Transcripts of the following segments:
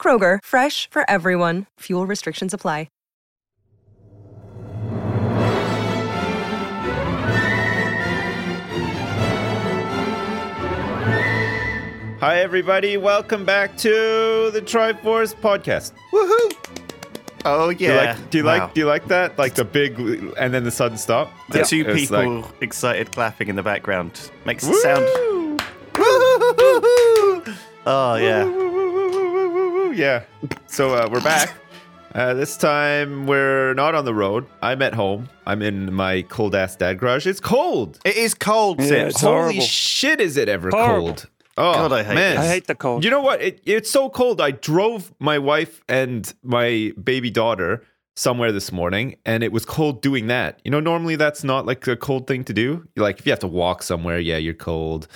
Kroger, fresh for everyone. Fuel restrictions apply. Hi, everybody. Welcome back to the Triforce podcast. Woohoo! Oh Do you yeah. like? Do you Wow. like? Do you like that? Like the big and then the sudden stop. the Yeah. two people like, excited clapping in the background makes it Woo! sound. Woo-hoo-hoo-hoo-hoo! Oh yeah. Woo, Yeah. So uh, we're back. Uh, this time we're not on the road. I'm at home. I'm in my cold ass dad garage. It's cold. It is cold, Yeah, Sips. it's Holy horrible. shit! Is it ever Horrible. cold? Oh God, I hate man. this. I hate the cold. You know what? It, it's so cold. I drove my wife and my baby daughter somewhere this morning, and it was cold doing that. You know, normally that's not like a cold thing to do. Like if you have to walk somewhere, yeah, you're cold.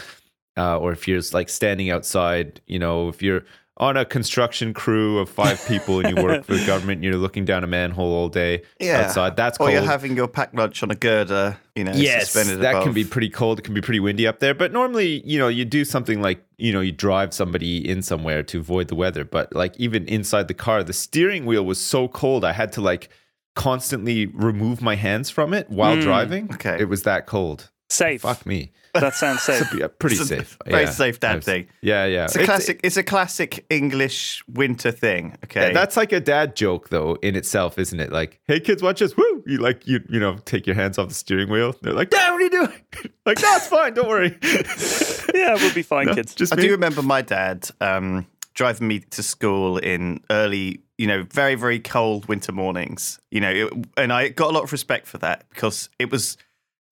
Uh, or if you're like standing outside, you know, if you're on a construction crew of five people and you work for the government, and you're looking down a manhole all day Yeah. outside. That's Or cold. you're having your packed lunch on a girder, you know, yes, that above. can be pretty cold. It can be pretty windy up there. But normally, you know, you do something like, you know, you drive somebody in somewhere to avoid the weather. But like even inside the car, the steering wheel was so cold, I had to like constantly remove my hands from it while hmm, driving. okay. it was that cold. Safe. Fuck me. That sounds safe. Pretty It's a safe. very Yeah. safe dad It's- thing. Yeah, yeah. It's a classic. It's a classic English winter thing. Okay. That's like a dad joke, though, in itself, isn't it? Like, hey, kids, watch this. Woo! You like, you you know, take your hands off the steering wheel. They're like, Dad, what are you doing? like, no, fine. Don't worry. yeah, we'll be fine, No, kids. Just I me. do remember my dad um, driving me to school in early, you know, very very cold winter mornings. You know, it, and I got a lot of respect for that because it was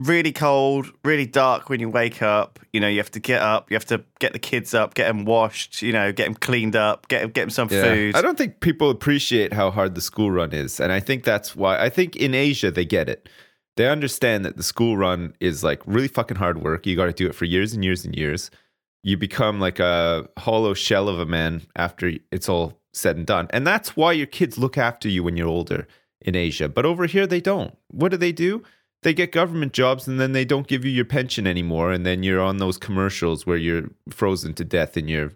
really cold, really dark when you wake up. You know, you have to get up, you have to get the kids up, get them washed. You know, get them cleaned up, get 'em- get them some food. I don't think people appreciate how hard the school run is. And I think that's why I think in Asia they get it. They understand that the school run is like really fucking hard work. You got to do it for years and years and years. You become like a hollow shell of a man after it's all said and done. And that's why your kids look after you when you're older in Asia. But over here, they don't. What do they do? They get government jobs and then they don't give you your pension anymore. And then you're on those commercials where you're frozen to death in your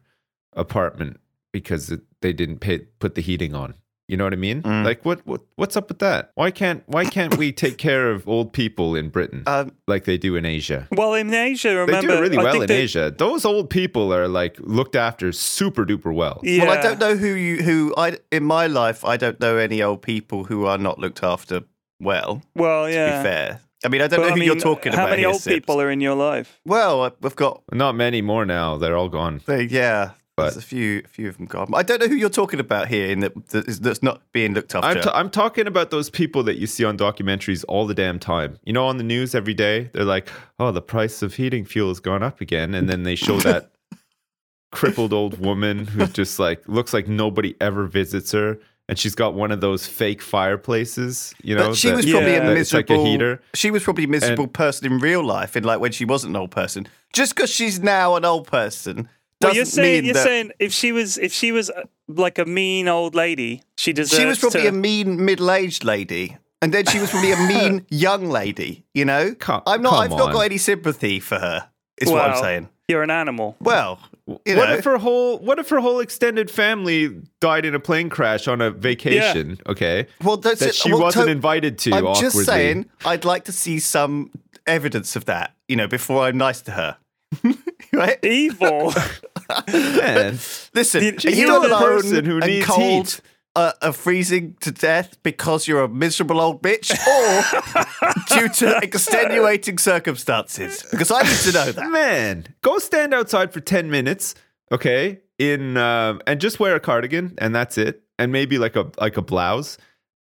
apartment because it, they didn't pay, put the heating on. You know what I mean? Mm. Like what, what what's up with that? Why can't why can't we take care of old people in Britain Um, like they do in Asia? Well, in Asia, remember, They do it really I well in they- Asia. Those old people are like looked after super duper well. Yeah. Well, I don't know who you who I in my life I don't know any old people who are not looked after well. Well, yeah. To yeah. be fair, I mean I don't But, know I who you're talking how about. How many here, old Sips. people are in your life? Well, we've got Not many more now. They're all gone. uh, yeah. But- there's a few, a few of them gone. I don't know who you're talking about here. In that that is- that's not being looked after. I'm, t- I'm talking about those people that you see on documentaries all the damn time. You know, on the news every day, they're like, "Oh, the price of heating fuel has gone up again," and then they show that crippled old woman who just like looks like nobody ever visits her, and she's got one of those fake fireplaces. You know, but she that- was probably Yeah. a that it's like a heater. She was probably a miserable person in real life, in like when she wasn't an old person. Just because she's now an old person Well, doesn't you're saying mean you're that saying if she was if she was uh, like a mean old lady, she deserves. she was probably to, a mean middle-aged lady. And then she was probably a mean young lady, you know. Come- I'm not. I've not got any sympathy for her. Is what I'm saying. You're an animal. Well, you what if her whole What if her whole extended family died in a plane crash on a vacation? Okay, well, that's that it. she Well, wasn't to- invited to. I'm awkwardly. just saying, I'd like to see some evidence of that, you know, before I'm nice to her. right? Evil. Man, Listen, The- are the alone person who and needs cold, heat. Uh, are freezing to death because you're a miserable old bitch, or due to extenuating circumstances? Because I need to know that. man, go stand outside for ten minutes, okay? In um, and just wear a cardigan, and that's it, and maybe like a like a blouse,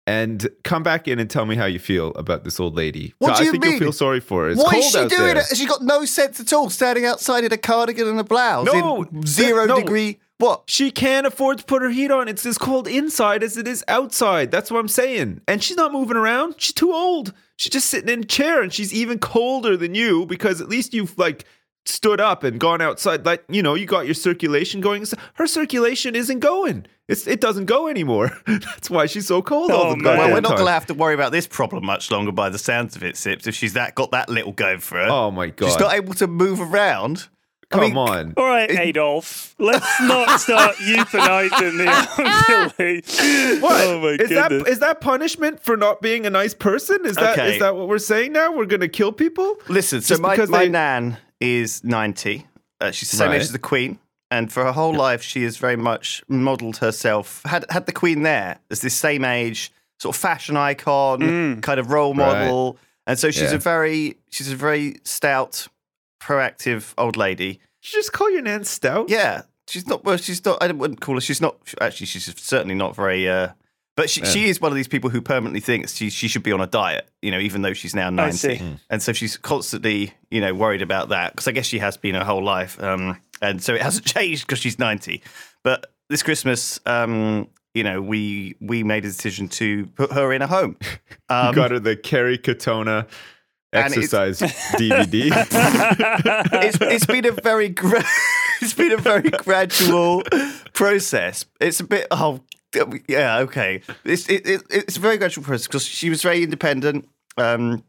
and come back in and tell me how you feel about this old lady. What do I you think mean? you'll feel sorry for her. It's Why cold is she out doing there. it? Has she got no sense at all, standing outside in a cardigan and a blouse No, in zero no. degree What? She can't afford to put her heat on. It's as cold inside as it is outside. That's what I'm saying. And she's not moving around. She's too old. She's just sitting in a chair and she's even colder than you because at least you've like stood up and gone outside. Like, you know, you got your circulation going. Her circulation isn't going. It's, it doesn't go anymore. That's why she's so cold all Oh. Well, we're not going to have to worry about this problem much longer by the sounds of it, Sips, if she's that got that little going for her. Oh my god. She's not able to move around. Come I mean, on. All right, Adolf. Let's not start euthanizing the elderly. What? Oh my is that goodness. is that punishment for not being a nice person? Is that is Okay. that what we're saying now? We're gonna kill people? Listen, so my, because my they- nan is 90. Uh, she's the same Right. age as the Queen. And for her whole life, she has very much modelled herself, had, had the Queen there as this same age, sort of fashion icon, kind of role Mm. Right. model. And so she's Yeah. a very, she's a very stout, proactive old lady. She just call your nan stout? Yeah, she's not. Well, she's not. I wouldn't call her. She's not. Actually, she's certainly not very. Uh, but she, she is one of these people who permanently thinks she she should be on a diet. You know, even though she's now ninety, and so she's constantly you know worried about that because I guess she has been her whole life, um, and so it hasn't changed because she's ninety. But this Christmas, um, you know, we we made a decision to put her in a home. Um, You got her the Kerry Katona And it's- exercise DVD. it's, it's been a very gra- it's been a very gradual process. It's a bit oh yeah okay. It's it, it, it's a very gradual process because she was very independent. Um,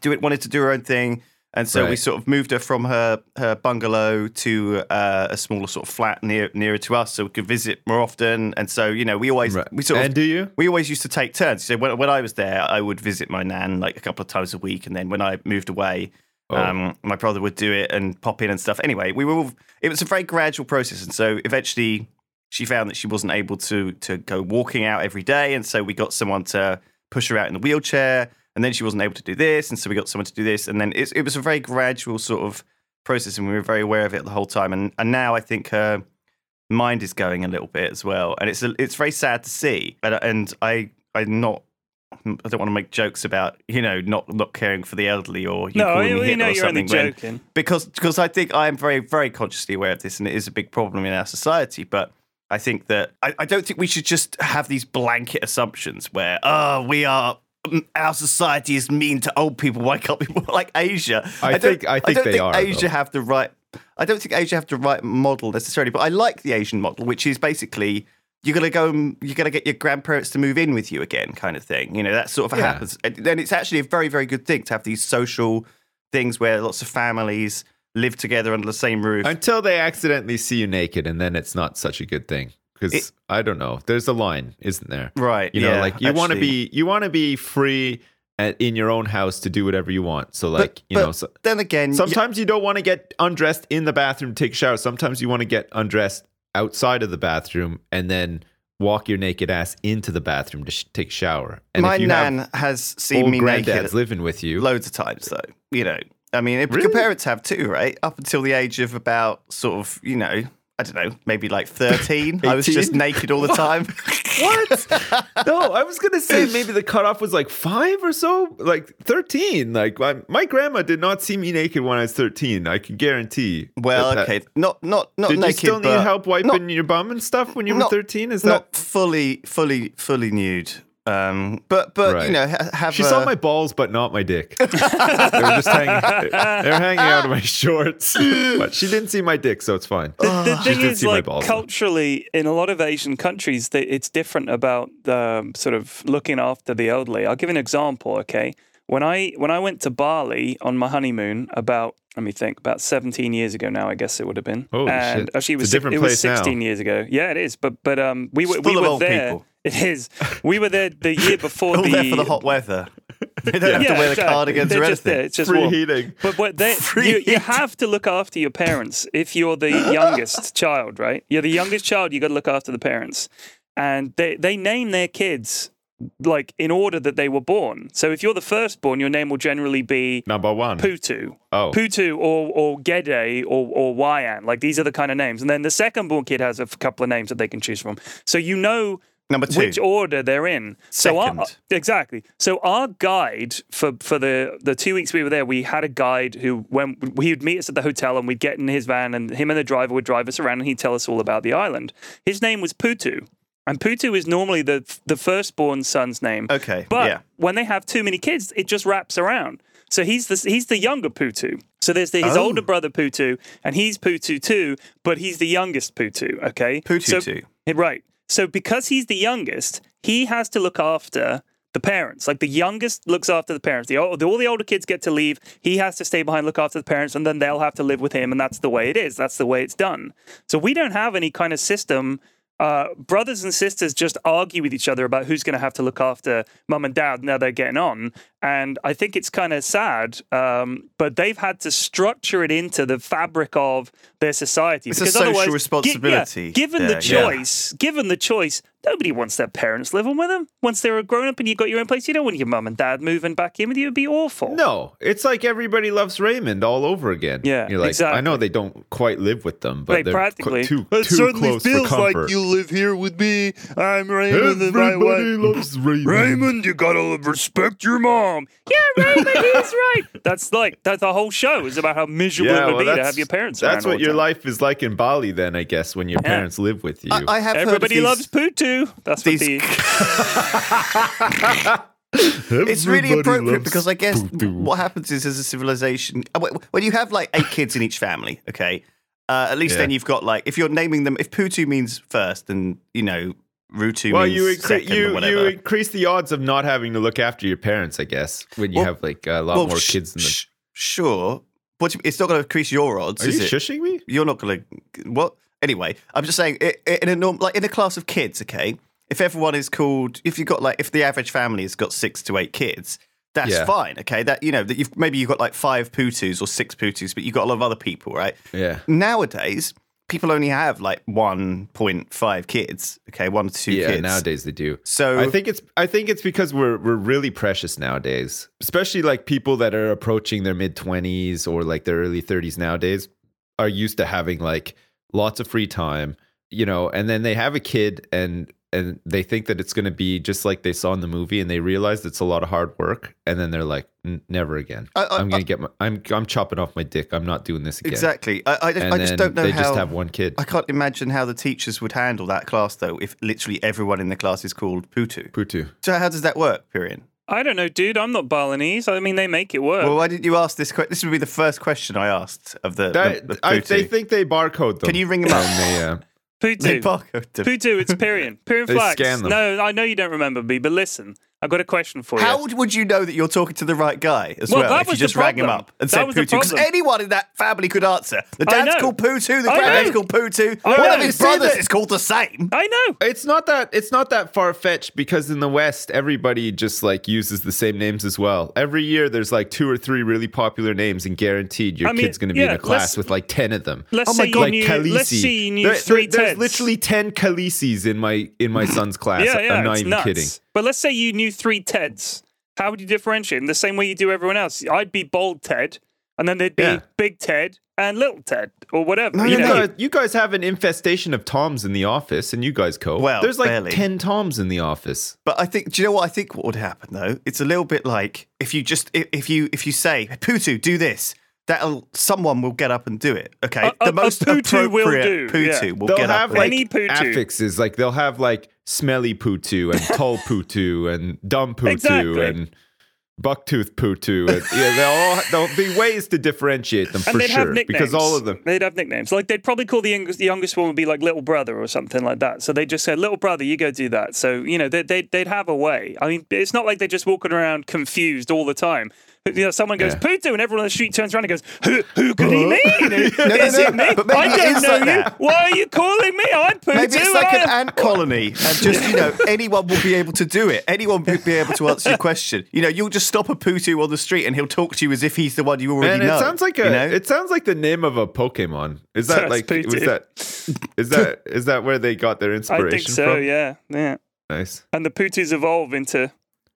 do it wanted to do her own thing, and so we sort of moved her from her her bungalow to uh, a smaller sort of flat near nearer to us, so we could visit more often. And so you know we always Right. we sort of and do you? we always used to take turns. So when, when I was there, I would visit my nan like a couple of times a week, and then when I moved away, Oh. um, my brother would do it and pop in and stuff. Anyway, we were all, it was a very gradual process, and so eventually she found that she wasn't able to to go walking out every day, and so we got someone to push her out in the wheelchair, and then she wasn't able to do this, and so we got someone to do this, and then it, it was a very gradual sort of process, and we were very aware of it the whole time, and and now I think her mind is going a little bit as well, and it's a, it's very sad to see, and, and I I'm not. I don't want to make jokes about you know not not caring for the elderly or you no, calling me we know or you're only something when- joking. because because I think I am very very consciously aware of this, and it is a big problem in our society. But I think that I, I don't think we should just have these blanket assumptions where oh we are. Our society is mean to old people. Why can't people like Asia? I don't- think- I think don't they think are, Asia though. have the right. I don't think Asia have the right model necessarily, but I like the Asian model, which is basically you're gonna go and you're gonna get your grandparents to move in with you again, kind of thing. You know that sort of Yeah. happens. And then it's actually a very very good thing to have these social things where lots of families live together under the same roof. Until they accidentally see you naked, and then it's not such a good thing. Because I don't know. There's a line, isn't there? right? You know, yeah, like you want to be you want to be free at, in your own house to do whatever you want. So like But- you but know, so, Then again, y- sometimes you don't want to get undressed in the bathroom to take a shower. Sometimes you want to get undressed outside of the bathroom and then walk your naked ass into the bathroom to sh- take a shower. And my nan has seen me granddads naked living with you, loads of times, though. You know, I mean, if Really? your parents have too, right? Up until the age of about sort of, you know, I don't know, maybe like 13. I was just naked all the time. what? no, I was gonna say maybe the cutoff was like five or so, like thirteen. Like my, my grandma did not see me naked when I was thirteen. I can guarantee. well, that- that- okay, not not not Did naked. you still need help wiping not- your bum and stuff when you were thirteen? Is that? Not that? fully, fully, fully nude. Um, but but Right. you know, have She a, saw my balls, but not my dick. they were just hanging. They were hanging out of my shorts, but she didn't see my dick, so it's fine. The She thing did is, see my like balls. culturally, in a lot of Asian countries, that it's different about the sort of looking after the elderly. I'll give you an example. Okay, when I when I went to Bali on my honeymoon, about let me think, about seventeen years ago now, I guess it would have been. Holy and shit. actually, it It's was a different it was place now. sixteen years ago. Yeah, it is. But but um, we were It's we full of were old there. people. It is. We were there the year before all the. there for the hot weather. They don't have to wear the exactly. cardigans They're or just there. It's just Free warm. heating. But what they, Free you, you have to look after your parents if you're the youngest child, right? You're the youngest child. You got to look after the parents, and they they name their kids like in order that they were born. So if you're the firstborn, your name will generally be Number one. Putu. Oh. Putu or or Gede or or Wayan. Like these are the kind of names. And then the second born kid has a couple of names that they can choose from. So you know Number two. which order they're in. So our, Second. exactly. So our guide for for the the two weeks we were there, we had a guide who when he would meet us at the hotel and we'd get in his van and him and the driver would drive us around and he'd tell us all about the island. His name was Putu. And Putu is normally the the firstborn son's name. Okay, But yeah. when they have too many kids, it just wraps around. So he's the he's the younger Putu. So there's the, his Oh. older brother Putu, and he's Putu too, but he's the youngest Putu. Okay, Putu so, too. Right. So because he's the youngest, he has to look after the parents. Like the youngest looks after the parents. The, ol- all the older kids get to leave. He has to stay behind, look after the parents, and then they'll have to live with him. And that's the way it is. That's the way it's done. So we don't have any kind of system. Uh, brothers and sisters just argue with each other about who's going to have to look after mum and dad now they're getting on. And I think it's kind of sad, um, but they've had to structure it into the fabric of their society. It's a because social otherwise, gi- yeah, responsibility given there, the yeah. choice, given the choice, nobody wants their parents living with them. Once they're a grown up and you've got your own place, you don't want your mum and dad moving back in with you. It'd be awful. No, it's like everybody loves Raymond all over again. Yeah, you're like, I know they don't quite live with them, but Like, they're practically. qu- too, It certainly close feels for like comfort. you live here with me. I'm Raymond and my Everybody wife. loves Raymond. Raymond, you gotta respect your mom. Yeah, Raymond, he's right. That's like that's the whole show is about how miserable it would be to have your parents. That's around what the your time. life is like in Bali, then I guess, when your Yeah. parents live with you. I, I have heard of Everybody these- loves Putu. That's what these- the It's really appropriate because I guess Putu. what happens is as a civilization, uh, when you have like eight kids in each family, okay, uh, at least Yeah. then you've got like if you're naming them, if Putu means first, then you know Rutu well, you incre- you you increase the odds of not having to look after your parents, I guess, when you Well- have like a lot well, more sh- kids than the. sh- sure, but it's not going to increase your odds, Are is you it? shushing me? You're not going to what? Anyway, I'm just saying in a norm, like in a class of kids, okay. If everyone is called, if you've got like, if the average family has got six to eight kids, that's Yeah. fine, okay. That you know that you've maybe you've got like five putus or six putus, but you've got a lot of other people, right? Yeah. Nowadays, people only have like 1.5 kids, okay, one to two yeah, kids. nowadays they do. So I think it's I think it's because we're we're really precious nowadays, especially like people that are approaching their mid twenties or like their early thirties nowadays are used to having like lots of free time, you know, and then they have a kid and and they think that it's going to be just like they saw in the movie, and they realize it's a lot of hard work, and then they're like, never again. I- I- I'm going to get my I'm I'm chopping off my dick. I'm not doing this again. exactly. I, I, just- And I just don't know they how. just have one kid. I can't imagine how the teachers would handle that class though, if literally everyone in the class is called Putu. Putu. So how does that work, Pyrion? I don't know, dude. I'm not Balinese. I mean, they make it work. Well, why didn't you ask this? Que- this would be the first question I asked of the. That, the, the I, they think they barcode them. Can you ring them up? And they, uh, They Putu. barcode them. Putu, it's Pyrion. Pyrion They flax. scan them. No, I know you don't remember me, but listen, I've got a question for How you. would- would you know that you're talking to the right guy as Well, well, if you just rang him up and That said was the Putu? Because anyone in that family could answer. The dad's know. called Putu, the granddad's called Putu. I One know. of his brothers that- is called the same. I know. It's not that it's not that far fetched because in the West everybody just like uses the same names as well. Every year there's like two or three really popular names, and guaranteed your I mean, kid's going to be in a class with like ten of them. Let's Oh my God. you like knew. Khaleesi. Let's say you There- three there- there's literally ten Khaleesi's in my in my son's class. yeah, yeah, I'm not it's even nuts. kidding. But let's say you knew three Teds. How would you differentiate them? The same way you do everyone else. I'd be Bold Ted, and then there'd be Yeah. Big Ted and Little Ted, or whatever. No, you You no, know, guys, you guys have an infestation of Toms in the office, and you guys cope. Well, there's like barely. ten Toms in the office. But I think, do you know what I think? What would happen though? It's a little bit like if you just if, if you if you say Putu, do this. That'll someone will get up and do it. Okay, A- a- the most a Putu will appropriate do, yeah. Will They'll get have up. like and, Any Putu. affixes, like they'll have like smelly Putu and tall Putu and dumb Putu Exactly. and bucktooth Putu. And, yeah, they'll all, there'll be ways to differentiate them and for they'd have sure nicknames because all of them. They'd have nicknames. Like they'd probably call the youngest, the youngest one would be like little brother or something like that. So they just say "Little brother, you go do that." So you know they they they'd have a way. I mean, it's not like they're just walking around confused all the time. You know, someone goes Yeah. Putu, and everyone on the street turns around and goes, "Who, who could he mean? Is no, it no, me? but maybe I don't know like you. that. Why are you calling me? I'm Putu. Maybe it's like I an ant colony, and just you know, anyone will be able to do it. Anyone will be able to answer your question. You know, you'll just stop a Putu on the street, and he'll talk to you as if he's the one you already And it sounds like a you know? it sounds like the name of a Pokemon. Is that That's like Putu. was that is that is that where they got their I inspiration think so. from? Yeah, yeah. Nice. And the Putus evolve into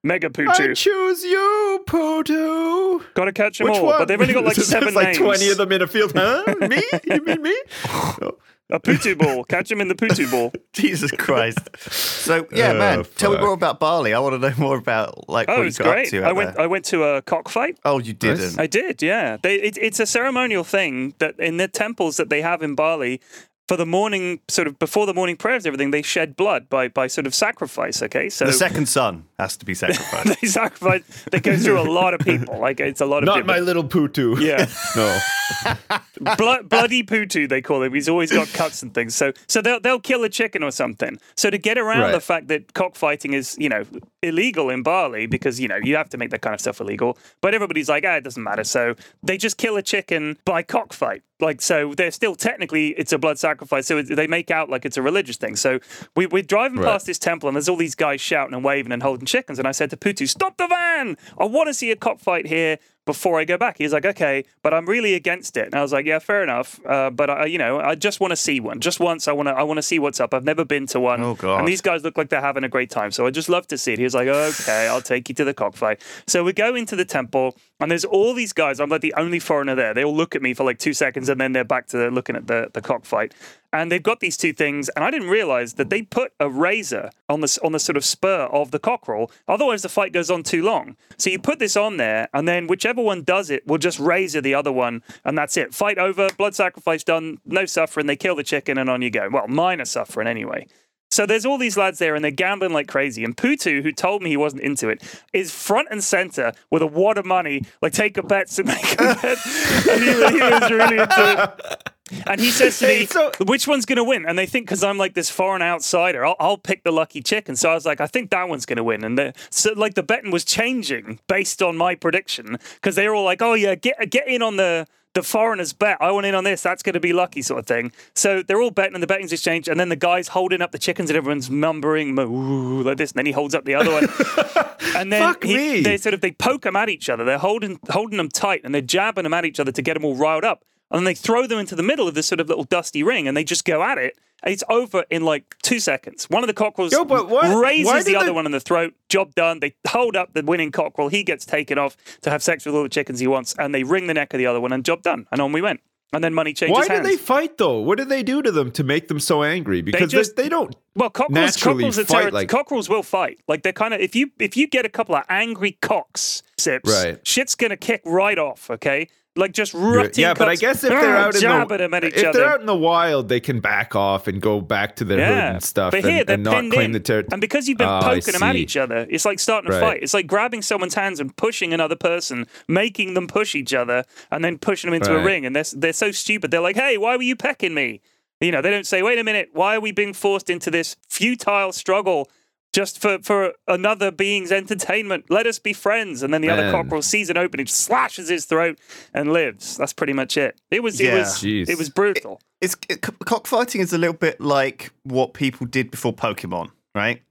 Mega I choose you, Putu. Got to catch them Which all, one? but they've only got like There's seven like names. twenty of them in a field. Huh? me? You mean me? Oh. A putu ball. Catch him in the putu ball. Jesus Christ. So yeah, Oh, man, tell me more about Bali. I want to know more about like Oh, what you it's got up great. to. I went. there. I went to a cockfight. Oh, you didn't. I did, yeah. They, it, it's a ceremonial thing that in the temples that they have in Bali, for the morning, sort of before the morning prayers, and everything, they shed blood by by sort of sacrifice. Okay, so the second son has to be sacrificed. they sacrifice. They go through a lot of people. Like it's a lot of Not people. my little putu. Yeah. no. Blood, bloody Putu, they call him. He's always got cuts and things. So, so they'll they'll kill a chicken or something. So to get around Right. the fact that cockfighting is, you know, illegal in Bali because you know you have to make that kind of stuff illegal. But everybody's like, ah, it doesn't matter. So they just kill a chicken by cockfight. Like so, they're still technically it's a blood sacrifice. So they make out like it's a religious thing. So we, we're driving Right. past this temple and there's all these guys shouting and waving and holding chickens. And I said to Putu, stop the van! I want to see a cockfight here before I go back. He's like, okay, but I'm really against it. And I was like, yeah, fair enough. Uh, but I, you know, I just want to see one. Just once, I want to, I want to see what's up. I've never been to one. Oh, God. And these guys look like they're having a great time. So I just love to see it. He was like, okay, I'll take you to the cockfight. So we go into the temple, and there's all these guys. I'm like the only foreigner there. They all look at me for like two seconds, and then they're back to looking at the the cockfight. And they've got these two things, and I didn't realize that they put a razor on the on the sort of spur of the cockerel. Otherwise, the fight goes on too long. So you put this on there, and then whichever one does it will just razor the other one, and that's it. Fight over, blood sacrifice done, no suffering. They kill the chicken, and on you go. Well, minor suffering anyway. So there's all these lads there and they're gambling like crazy. And Putu, who told me he wasn't into it, is front and center with a wad of money, like take a bet to make a bet. and he, he was really into it. And he says to me, so- which one's going to win? And they think because I'm like this foreign outsider, I'll, I'll pick the lucky chicken. So I was like, I think that one's going to win. And the, so like the betting was changing based on my prediction because they were all like, oh yeah, get get in on the the foreigners bet. I want in on this. That's going to be lucky, sort of thing. So they're all betting, and the betting's exchange. And then the guy's holding up the chickens, and everyone's mumbling like this. And then he holds up the other one, and then Fuck he- me. they sort of they poke them at each other. They're holding holding them tight, and they're jabbing them at each other to get them all riled up. And then they throw them into the middle of this sort of little dusty ring, and they just go at it. It's over in like two seconds. One of the cockerels Yo, but what- raises the other they- one in the throat. Job done. They hold up the winning cockerel. He gets taken off to have sex with all the chickens he wants, and they wring the neck of the other one, and job done. And on we went. And then money changes Why hands. did they fight though? What did they do to them to make them so angry? Because they, just- they don't. Well, cockerels, cockerels, fight terri- like- cockerels will fight. Like they're kind of if you if you get a couple of angry cocks sips, Right. shit's gonna kick right off. Okay, like just rutting. Yeah, but I guess if they're ah, out in the them at each if other. they're out in the wild, they can back off and go back to their hood and stuff, but and, they're and not claim in, the territory. and because you've been Oh, poking them at each other, it's like starting a Right. fight. It's like grabbing someone's hands and pushing another person, making them push each other, and then pushing them into a ring. And they're they're so stupid. They're like, "Hey, why were you pecking me?" You know, they don't say, "Wait a minute, why are we being forced into this futile struggle?" Just for, for another being's entertainment, let us be friends. And then the other Man. cockerel sees an opening, slashes his throat, and lives. That's pretty much it. It was it was Jeez. it was brutal. It's it, cockfighting is a little bit like what people did before Pokemon, right?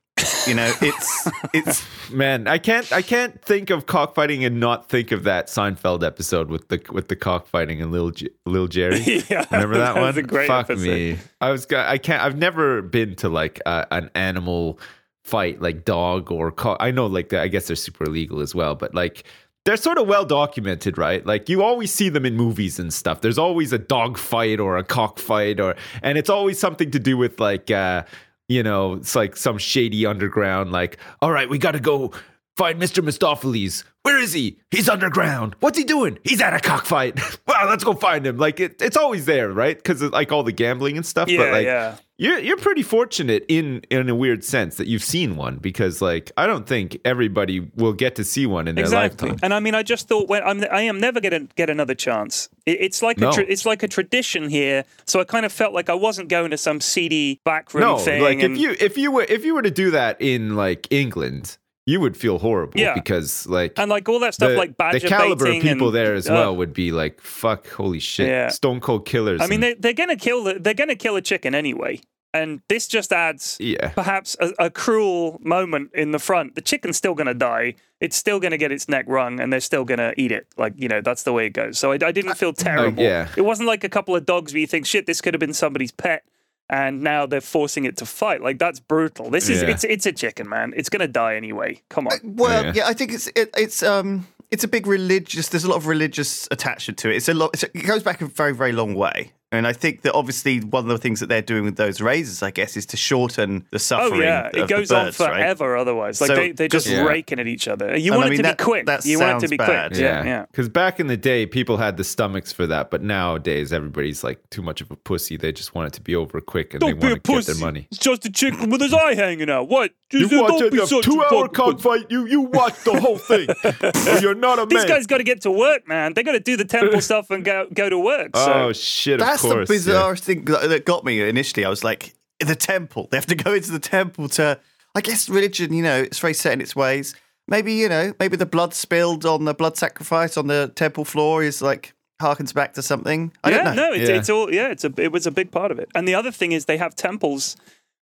You know, it's it's Man, I can't I can't think of cockfighting and not think of that Seinfeld episode with the with the cockfighting and little J- little Jerry. Yeah, Remember that, that one? was a great Fuck episode. me. I was I can't. I've never been to like a, an animal fight like dog or cock. I know like I guess they're super illegal as well, but like they're sort of well documented, right? Like you always see them in movies and stuff. There's always a dog fight or a cock fight or and it's always something to do with like uh you know, it's like some shady underground like, all right, we got to go find Mr. Mistopheles. Where is he? He's underground. What's he doing? He's at a cockfight. well, let's go find him. Like it, it's always there, right? Because like all the gambling and stuff. Yeah, but like yeah. you're you're pretty fortunate in in a weird sense that you've seen one because like I don't think everybody will get to see one in their exactly. lifetime. And I mean, I just thought when I'm, I am never going to get another chance. It, it's like No. a tra- it's like a tradition here. So I kind of felt like I wasn't going to some seedy backroom No, thing. like and- if you if you were if you were to do that in like England, you would feel horrible Yeah. because like and like all that stuff, the, like badger the caliber of people and- there as uh, well would be like fuck holy shit Yeah. stone cold killers I mean, and- they, they're going to kill the, they're to kill a chicken anyway. And this just adds yeah perhaps a, a cruel moment in the front. The chicken's still to die. It's still to get its neck wrung, and they're still to eat it. Like you know, that's the way it goes. So I, I didn't feel terrible. yeah. It wasn't like a couple of dogs where you think, shit, this could have been somebody's pet, and now they're forcing it to fight. Like that's brutal. This is Yeah. it's it's a chicken, man. It's going to die anyway. Come on. well, Yeah. yeah. I think it's it, it's um it's a big religious. There's a lot of religious attachment to it. It's a lot. It's, it goes back a very very long way. And I think that obviously one of the things that they're doing with those razors, I guess, is to shorten the oh, suffering. Oh suffering. yeah, of it goes birds, on right? forever. Otherwise, like So, they they're just Yeah. raking at each other. You And want I it to that- be quick. that you want it to sounds be bad. quick. Yeah, yeah. Because back in the day, people had the stomachs for that, but nowadays everybody's like too much of a pussy. They just want it to be over quick and they Don't be a want to get their money. It's just a chicken with his eye hanging out. What? Just, You watch don't be a such a two-hour fucking cockfight. You you watch the whole thing. you're not a These man. guys got to get to work, man. They got to do the temple stuff and go go to work. So. oh shit! That's of course. the yeah. bizarre thing that that got me initially. I was like, the temple. They have to go into the temple to. I guess religion, you know, it's very set in its ways. Maybe you know, maybe the blood spilled on the blood sacrifice on the temple floor is like harkens back to something. I yeah, don't know. no, it's, Yeah. it's all yeah. It's a it was a big part of it. And the other thing is they have temples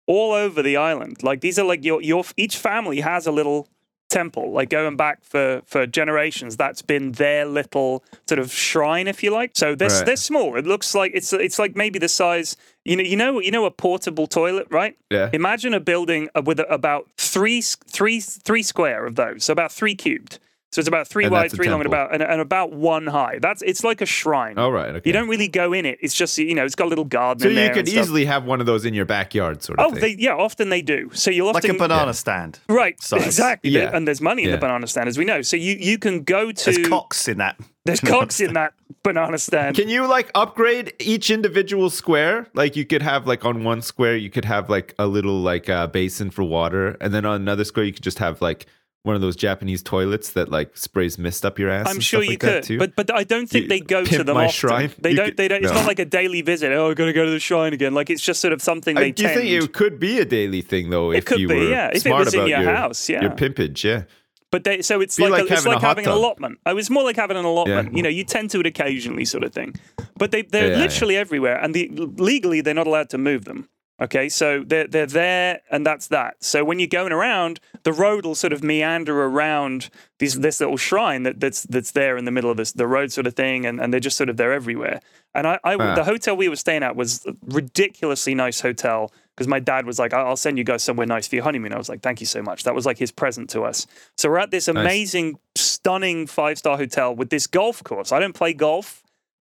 all over the island. Like these are like your your each family has a little temple. Like going back for for generations, that's been their little sort of shrine, if you like. So they're Right. they're small. It looks like it's it's like maybe the size. You know, you know, you know, a portable toilet, right? Yeah. Imagine a building uh, with about three three three square of those, so about three cubed. So it's about three And wide, that's a three long, and about and, and about one high. That's it's like a shrine. All right. Okay. You don't really go in it. It's just you know, it's got a little garden. so in you there could and stuff. easily have one of those in your backyard, sort of Oh, thing. they, yeah, often they do. So you'll often like often a banana stand. right, size. exactly. Yeah. And there's money in Yeah. the banana stand, as we know. So you you can go to There's cocks in that. there's cocks in that banana stand. Can you like upgrade each individual square? Like you could have like on one square you could have like a little like uh, basin for water, and then on another square you could just have like one of those Japanese toilets that like sprays mist up your ass. I'm sure you like could, too. but but I don't think You they go to pimp them my often. shrine? They You don't. could- they don't. It's no. not like a daily visit. Oh, I got to go to the shrine again. Like it's just sort of something they do you think it could be a daily thing though? It if could you be, were yeah. If it was in your your house, yeah. your pimpage, yeah. But they, so it's like, like a, it's having like having an allotment. Oh, it's more like having an allotment. Yeah. You know, you tend to it occasionally, sort of thing. But they they're Yeah, yeah. literally everywhere, and the, legally they're not allowed to move them. Okay, so they're they're there, and that's that. So when you're going around, the road will sort of meander around these this little shrine that, that's that's there in the middle of this the road sort of thing, and, and they're just sort of there everywhere. And I, I Ah. the hotel we were staying at was a ridiculously nice hotel because my dad was like, "I'll send you guys somewhere nice for your honeymoon." I was like, "Thank you so much." That was like his present to us. So we're at this amazing, stunning five star hotel with this golf course. I don't play golf,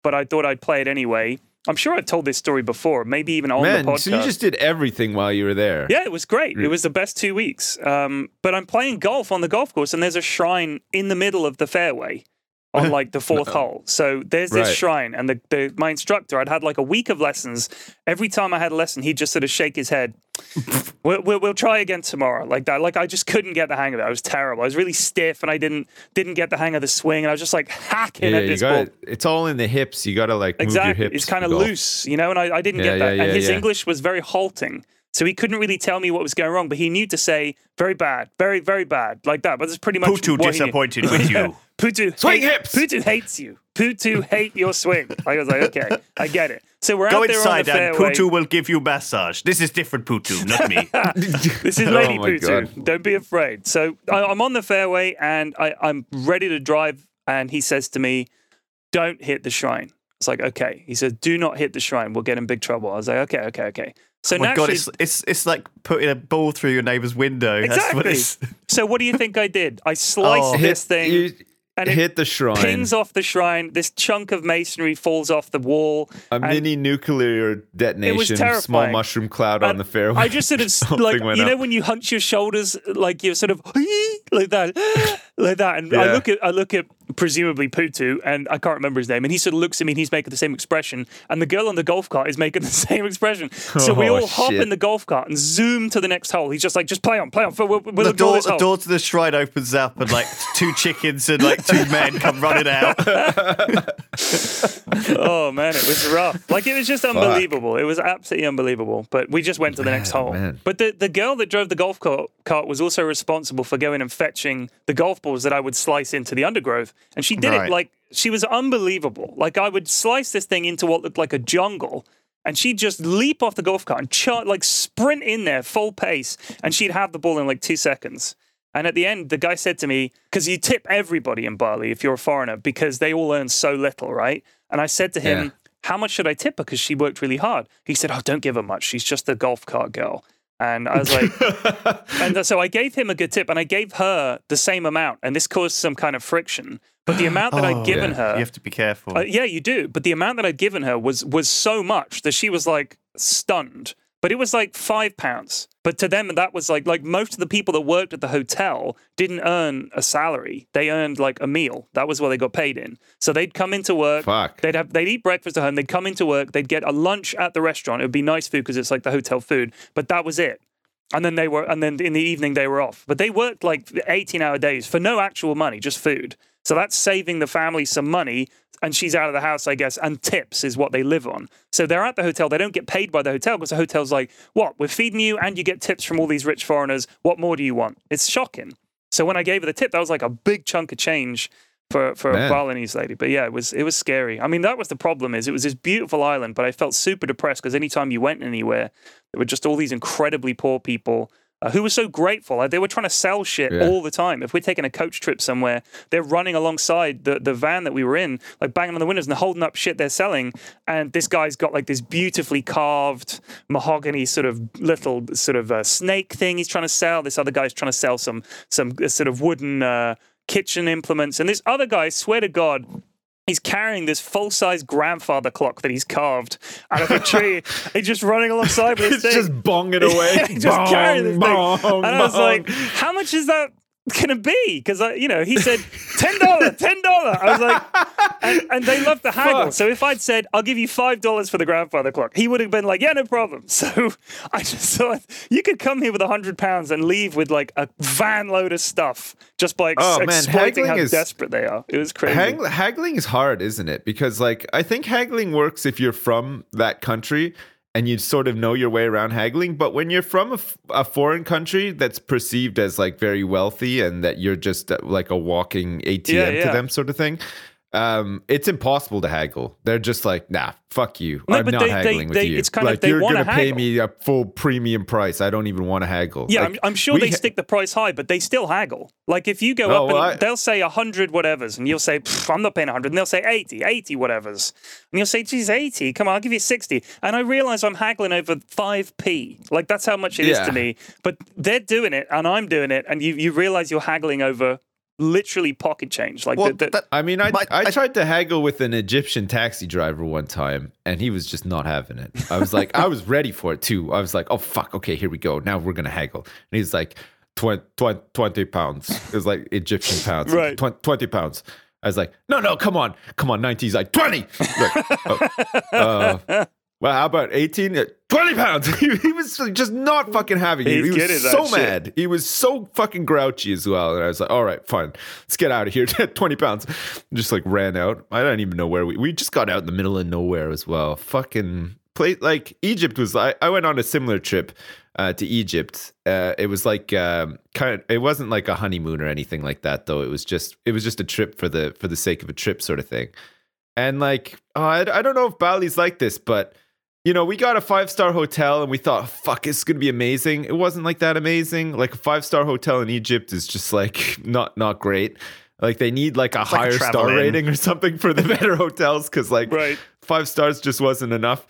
but I thought I'd play it anyway. I'm sure I've told this story before, maybe even on Man, the podcast. so you just did everything while you were there. Yeah, it was great. It was the best two weeks. Um, but I'm playing golf on the golf course, and there's a shrine in the middle of the fairway on like the fourth hole. So there's this Right. shrine, and the, the my instructor, I'd had like a week of lessons. Every time I had a lesson, he'd just sort of shake his head. we'll, we'll, we'll try again tomorrow, like that. Like I just couldn't get the hang of it. I was terrible. I was really stiff, and I didn't didn't get the hang of the swing, and I was just like hacking Yeah, at you this got ball. It's all in the hips. You got to like move Exactly. your hips. It's kind of loose, you know, and I, I didn't Yeah, get that. yeah, and his. English was very halting. So he couldn't really tell me what was going wrong, but he knew to say very bad, very, very bad, like that. But that's pretty much Putu what he disappointed with you. Putu Swing hate- hips! Putu hates you. Putu hate your swing. I was like, okay, I get it. So we're Go out there inside on the and fairway. Putu will give you massage. This is different Putu, not me. This is Oh Lady my Putu. God. Don't be afraid. So I, I'm on the fairway and I, I'm ready to drive. And he says to me, Don't hit the shrine. It's like, okay. He says, Do not hit the shrine. We'll get in big trouble. I was like, Okay, okay, okay. So oh my naturally, god, it's, it's it's like putting a ball through your neighbour's window. That's what exactly. it's. So what do you think I did? I sliced Oh. this Hit, thing. you and it hit the shrine. Pins off the shrine. This chunk of masonry falls off the wall. a mini nuclear detonation, It small terrifying. mushroom cloud on And the fairway. I just sort of like you know up. when you hunch your shoulders, like you're sort of like that, like that. And I look at I look at presumably Putu, and I can't remember his name, and he sort of looks at me and he's making the same expression, and the girl on the golf cart is making the same expression. So we Oh, all hop shit. in the golf cart and zoom to the next hole. He's just like, just play on, play on. We'll, we'll The door, the door to the shrine opens up, and like two chickens and like two men come running out. oh man, it was rough. Like it was just unbelievable. It was absolutely unbelievable. But we just went to the next hole. man. But the the girl that drove the golf cart was also responsible for going and fetching the golf balls that I would slice into the undergrowth, and she did Right. it like she was unbelievable. Like I would slice this thing into what looked like a jungle. And she'd just leap off the golf cart and like sprint in there full pace, and she'd have the ball in like two seconds. And at the end, the guy said to me, because you tip everybody in Bali if you're a foreigner, because they all earn so little, right? And I said to him, Yeah. How much should I tip her? Because she worked really hard. He said, Oh, don't give her much. She's just a golf cart girl. And I was like, and so I gave him a good tip, and I gave her the same amount, and this caused some kind of friction. But the amount that I'd Oh, given yeah. her, You have to be careful. uh, yeah, you do. But the amount that I'd given her was was so much that she was like stunned. But it was like five pounds. But to them, that was like like most of the people that worked at the hotel didn't earn a salary. They earned like a meal. That was what they got paid in. So they'd come into work. Fuck. They'd have they'd eat breakfast at home. They'd come into work. They'd get a lunch at the restaurant. It would be nice food because it's like the hotel food. But that was it. And then they were, and then in the evening they were off. But they worked like 18 hour days for no actual money, just food. So that's saving the family some money. And she's out of the house, I guess, and tips is what they live on. So they're at the hotel. They don't get paid by the hotel because the hotel's like, what? We're feeding you and you get tips from all these rich foreigners. What more do you want? It's shocking. So when I gave her the tip, that was like a big chunk of change for for Man. a Balinese lady. But yeah, it was it was scary. I mean, that was the problem. Is it was this beautiful island, but I felt super depressed because anytime you went anywhere, there were just all these incredibly poor people. Uh, who were so grateful? Like, they were trying to sell shit Yeah. all the time. If we're taking a coach trip somewhere, they're running alongside the, the van that we were in, like banging on the windows and holding up shit they're selling. And this guy's got like this beautifully carved mahogany sort of little sort of uh, snake thing he's trying to sell. This other guy's trying to sell some some uh, sort of wooden uh, kitchen implements. And this other guy, swear to God, He's carrying this full-size grandfather clock that he's carved out of a tree. he's just running alongside with this It's thing. just bonging away. Just carrying this thing. bong, and I was bong. like, how much is that gonna be? Because I you know, he said ten dollar, ten dollar. I was like, and, and they love the haggle. Fuck. So if I'd said I'll give you five dollars for the grandfather clock, he would have been like, yeah, no problem. So I just thought you could come here with a hundred pounds and leave with like a van load of stuff just by ex- Oh, man, exploiting how haggling is- desperate they are. It was crazy. Hag- haggling is hard, isn't it? Because like I think haggling works if you're from that country and you sort of know your way around haggling. But when you're from a, f- a foreign country that's perceived as like very wealthy and that you're just uh, like a walking ATM Yeah, to them, sort of thing. Um, it's impossible to haggle. They're just like, nah, fuck you. No, I'm not they- they- haggling with they- you. it's kind of- like they you're gonna pay me a full premium price. I don't even want to haggle. Yeah, Like, I'm, I'm sure they ha- stick the price high, but they still haggle. Like if you go Oh, up well, and I- they'll say 100 whatevers, and you'll say, I'm not paying 100, and they'll say 80, 80 whatevers. And you'll say, geez, 80, come on, I'll give you 60. And I realize I'm haggling over 5p. Like that's how much it is Yeah. to me. But they're doing it, and I'm doing it, and you, you realize you're haggling over literally pocket change. Like Well, the, the, that- I mean, I, But I I- tried to haggle with an Egyptian taxi driver one time, and he was just not having it. I was like, I was ready for it too. I was like, oh fuck, okay, here we go. Now we're gonna haggle. And he's like, 20, 20, 20 pounds. It was like Egyptian pounds. Right. 20, 20 pounds. I was like, no, no, come on, come on. 90. He's like, 20. Like, oh, uh, well, how about 18? Uh, 20 pounds. he, was just not fucking having it. He was so shit. mad. He was so fucking grouchy as well. And I was like, all right, fine. Let's get out of here. 20 pounds. Just like ran out. I don't even know where we, we just got out in the middle of nowhere as well. Fucking play like Egypt was, I, I went on a similar trip uh, to Egypt. Uh, it was like, um, kind of, it wasn't like a honeymoon or anything like that though. It was just, it was just a trip for the, for the sake of a trip sort of thing. And like, oh, I, I don't know if Bali's like this, but you know, we got a five star hotel and we thought, fuck, it's gonna be amazing. It wasn't like that amazing. Like a five star hotel in Egypt is just like not not great. Like they need like a like a higher star in. rating or something for the better hotels because like Right. five stars just wasn't enough.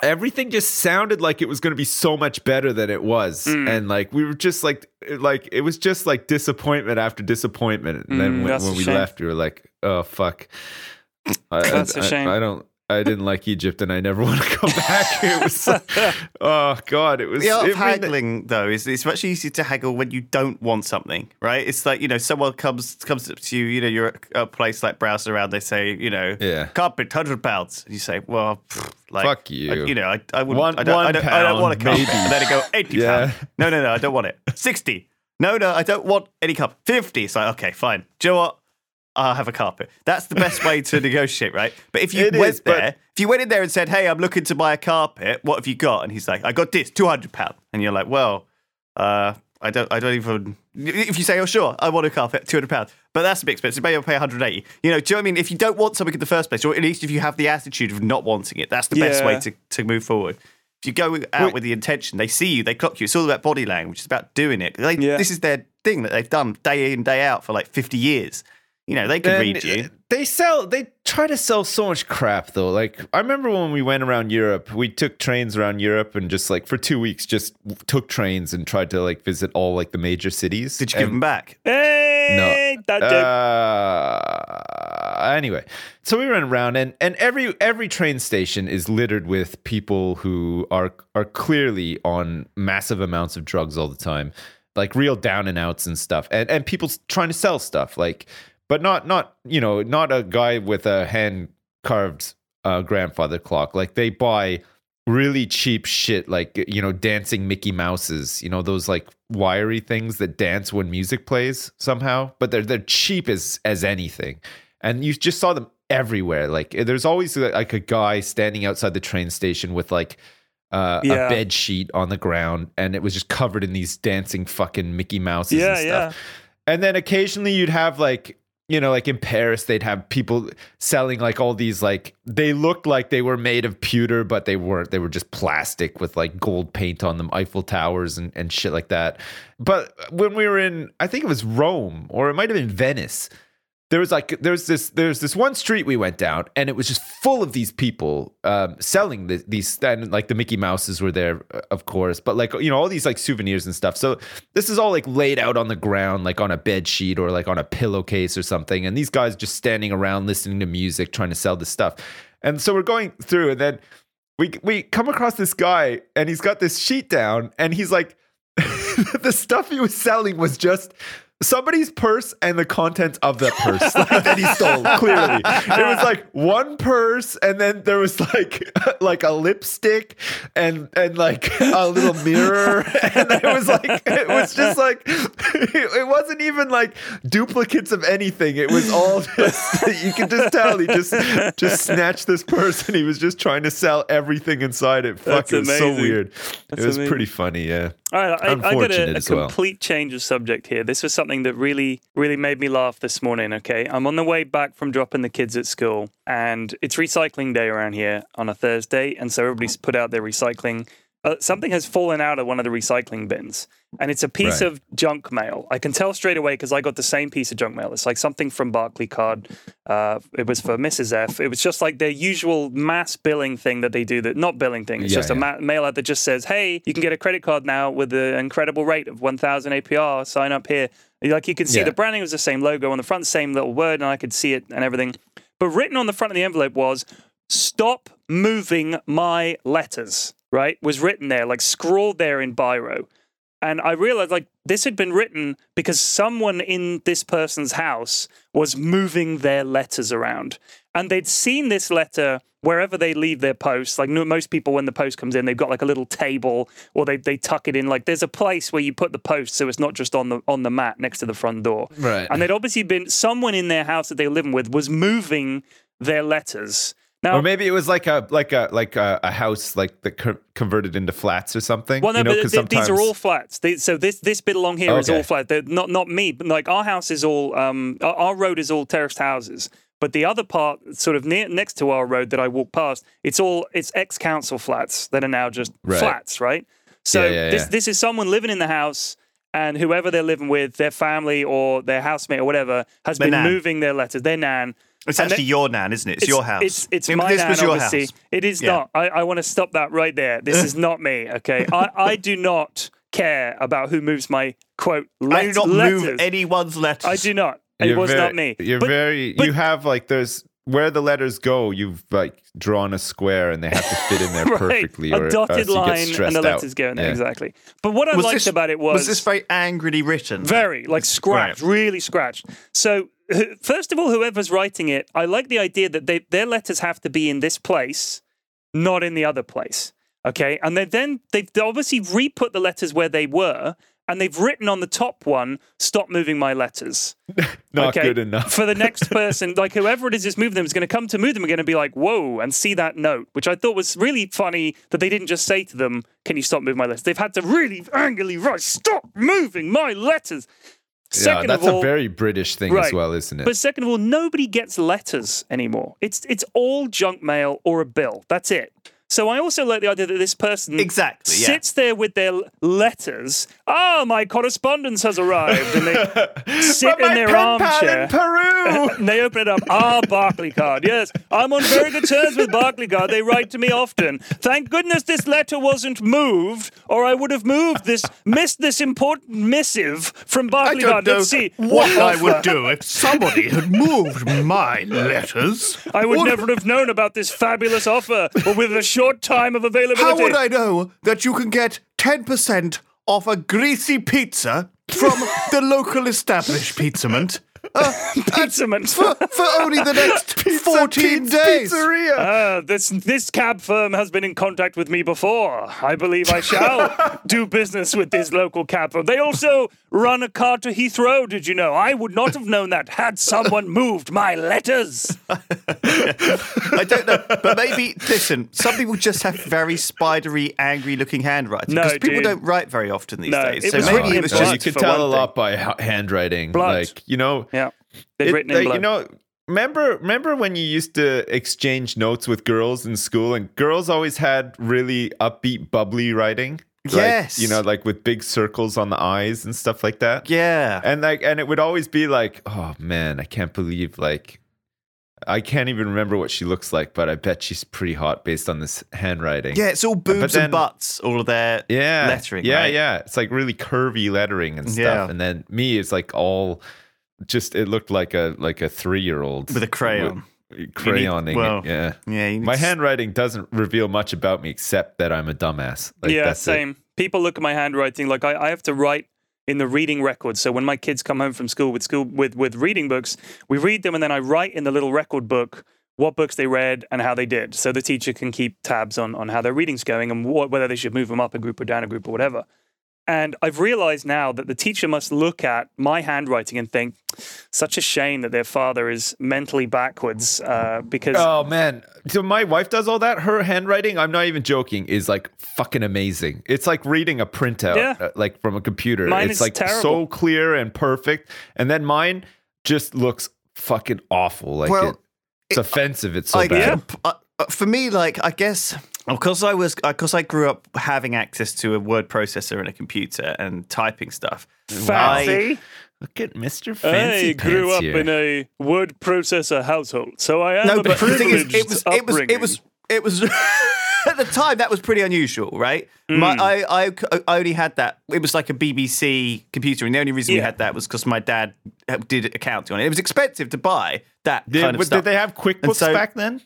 Everything just sounded like it was going to be so much better than it was, Mm. and like we were just like, like it was just like disappointment after disappointment. And then Mm, when, when we shame. left, we were like, oh fuck, I, That's a a shame. I don't. I didn't like Egypt, and I never want to come back. It was, oh god, it was. The art of haggling, though, is it's much easier to haggle when you don't want something, right? It's like you know, someone comes comes up to you, you know, you're at a place like browsing around, they say, you know, Yeah. carpet, hundred pounds, and you say, well, pfft, like, Fuck you. I, you know, I, I wouldn't, One- I, don't, I, don't, I don't want a pound, carpet, maybe. and then go eighty Yeah. pounds. No, no, no, I don't want it. Sixty. No, no, I don't want any cup. Fifty. It's like okay, fine. Do you know what? I'll have a carpet. That's the best way to negotiate, right? But if you It went is, there, if you went in there and said, "Hey, I'm looking to buy a carpet. What have you got?" and he's like, "I got this, two hundred pound," and you're like, "Well, uh, I don't, I don't even." If you say, "Oh, sure, I want a carpet, two hundred pounds," but that's a bit expensive. Maybe I'll pay one hundred eighty. You know, do you know what I mean? If you don't want something in the first place, or at least if you have the attitude of not wanting it, that's the best way to to move forward. If you go out Wait. with the intention, they see you, they clock you. It's all about body language. It's about doing it. They, Yeah. This is their thing that they've done day in day out for like fifty years. You know, they could and read you. They sell. They try to sell so much crap though. Like I remember when we went around Europe, we took trains around Europe and just like for two weeks just took trains and tried to like visit all like the major cities. Did you give them back? Hey, that uh, anyway, so we went around, and and every every train station is littered with people who are are clearly on massive amounts of drugs all the time, like real down and outs and stuff, and and people trying to sell stuff, like, but not not you know not a guy with a hand carved uh, grandfather clock, like they buy really cheap shit like you know dancing mickey mouses you know those like wiry things that dance when music plays somehow. But they're they're cheap as as anything. And you just saw them everywhere. Like there's always like a guy standing outside the train station with like uh, Yeah. a bed sheet on the ground and it was just covered in these dancing fucking mickey mouses Yeah, and stuff and then occasionally you'd have like you know like in paris they'd have people selling like all these like they looked like they were made of pewter but they weren't. They were just plastic with like gold paint on them eiffel towers and, and shit like that. But when we were in i think it was rome or it might have been venice there was like there's this there's this one street we went down and it was just full of these people um, selling the, these and like the Mickey Mouses were there uh, of course but like you know all these like souvenirs and stuff. So this is all like laid out on the ground like on a bed sheet or like on a pillowcase or something and these guys just standing around listening to music trying to sell this stuff. And so we're going through and then we we come across this guy and he's got this sheet down and he's like the stuff he was selling was just somebody's purse and the contents of that purse. Like, that he stole clearly. It was like one purse and then there was like like a lipstick and and like a little mirror. And it was like it was just like it wasn't even like duplicates of anything. It was all just you could just tell he just just snatched this purse and he was just trying to sell everything inside it. Fuck That's it was so weird. That's it was amazing. pretty funny yeah. All right, I, I got a, a as well. complete change of subject here. This was something that really, really made me laugh this morning. Okay, I'm on the way back from dropping the kids at school, and it's recycling day around here on a Thursday, and so everybody's put out their recycling. Uh, something has fallen out of one of the recycling bins, and it's a piece Right. of junk mail. I can tell straight away because I got the same piece of junk mail. It's like something from Barclaycard. Uh, it was for Mrs. F. It was just like their usual mass billing thing that they do. That not billing thing. It's Yeah, just a yeah. ma- mail out that just says, "Hey, you can get a credit card now with the incredible rate of 1,000 APR. Sign up here." Like you can see Yeah. the branding was the same logo on the front, same little word, and I could see it and everything. But written on the front of the envelope was, "Stop moving my letters." Right, was written there, like scrawled there in biro. And I realized like this had been written because someone in this person's house was moving their letters around. And they'd seen this letter wherever they leave their post. Like most people, when the post comes in, they've got like a little table or they, they tuck it in. Like there's a place where you put the post so it's not just on the on the mat next to the front door. Right. And they'd obviously been someone in their house that they were living with was moving their letters. Now Or maybe it was like a like a like a, a house like that co- converted into flats or something. Well, no, you know, but th- these are all flats. They, so this this bit along here is Okay. all flat. They're not not me, but like our house is all um our, our road is all terraced houses. But the other part, sort of near next to our road that I walk past, it's all it's ex council flats that are now just Right. flats, right? So Yeah, yeah, this yeah. this is someone living in the house. And whoever they're living with, their family or their housemate or whatever, has Their been nan. moving their letters. Their nan. It's And actually they- your nan, isn't it? It's, your house. It's, it's Yeah, my This nan, was your obviously. house. It is Yeah. not. I, I want to stop that right there. This is not me. Okay, I, I do not care about who moves my quote. I do not letters. move anyone's letters. I do not. It You're was very, not me. You're But- very. but- you have like there's where the letters go. You've like drawn a square and they have to fit in there right, perfectly. a or dotted else you get line and stressed the out. letters go in there Yeah. exactly. But what I Was liked this, about it was, was this very angrily written? Very, like scratched, really scratched. So, wh- first of all, whoever's writing it, I like the idea that they, their letters have to be in this place, not in the other place. Okay. And they then, they've obviously re put the letters where they were, and they've written on the top one, stop moving my letters. Not okay? good enough. For the next person, like whoever it is that's moving them is going to come to move them, are going to be like, whoa, and see that note, which I thought was really funny that they didn't just say to them, can you stop moving my letters? They've had to really angrily write, stop moving my letters. Yeah, that's of all, a very British thing Right. as well, isn't it? but second of all, nobody gets letters anymore. It's it's all junk mail or a bill. That's it. So I also like the idea that this person Exactly, yeah. sits there with their letters. Ah, my correspondence has arrived, and they sit in their armchair. in Peru. and they open it up. Ah, Barclaycard. Yes, I'm on very good terms with Barclaycard. They write to me often. Thank goodness this letter wasn't moved, or I would have moved this, missed this important missive from Barclaycard. Let's see what I offer- would do if somebody had moved my letters. I would What- never have known about this fabulous offer, or with a short time of availability. How would I know that you can get 10% off a greasy pizza from the local establishment uh, Pizza man. for, for only the next 14 Pete's days? Pizzeria. Ah, this this cab firm has been in contact with me before. I believe I shall do business with this local cab firm. They also run a car to Heathrow. Did you know? I would not have known that had someone moved my letters. I don't know, but maybe listen. Some people just have very spidery, angry-looking handwriting No, because people dude. don't write very often these No, days. it so was maybe written it was Well, just you can tell a lot by handwriting. Blood. Like you know, Yeah, they've it- written in like, blood. you know. Remember, remember when you used to exchange notes with girls in school, and girls always had really upbeat, bubbly writing. Like, Yes. you know, like with big circles on the eyes and stuff like that. yeah. and like and it would always be like oh man i can't believe like i can't even remember what she looks like but i bet she's pretty hot based on this handwriting Yeah, it's all boobs then- and butts, all of their yeah lettering. yeah right? yeah it's like really curvy lettering and stuff Yeah. and then me it's like all just it looked like a like a three-year-old With a crayon. crayoning well, yeah Yeah, my to- handwriting doesn't reveal much about me except that i'm a dumbass like yeah, that's it. same. People look at my handwriting like I, I have to write in the reading record. So when my kids come home from school with school with with reading books, we read them and then I write in the little record book what books they read and how they did, so the teacher can keep tabs on on how their reading's going and what, whether they should move them up a group or down a group or whatever. And I've realized now that the teacher must look at my handwriting and think, such a shame that their father is mentally backwards uh, because Oh man. So my wife does all that. Her handwriting, I'm not even joking, is like fucking amazing. It's like reading a printout Yeah. uh, like from a computer. Mine it's is like terrible. so clear and perfect. And then mine just looks fucking awful. Like Well, it, it's offensive. It's so I, bad. uh, uh, for me, like I guess because I was because I grew up having access to a word processor and a computer and typing stuff. fancy. Look at Mr. Fancy I grew Pants up here. in a word processor household, so I am no, a but the thing is, privileged it was it was it was it was at the time that was pretty unusual, right? My, Hmm. I, I I only had that. It was like a BBC computer, and the only reason we had that was because my dad uh, did accounting on it. It was expensive to buy that Did, kind of but stuff. did they have QuickBooks so- back then?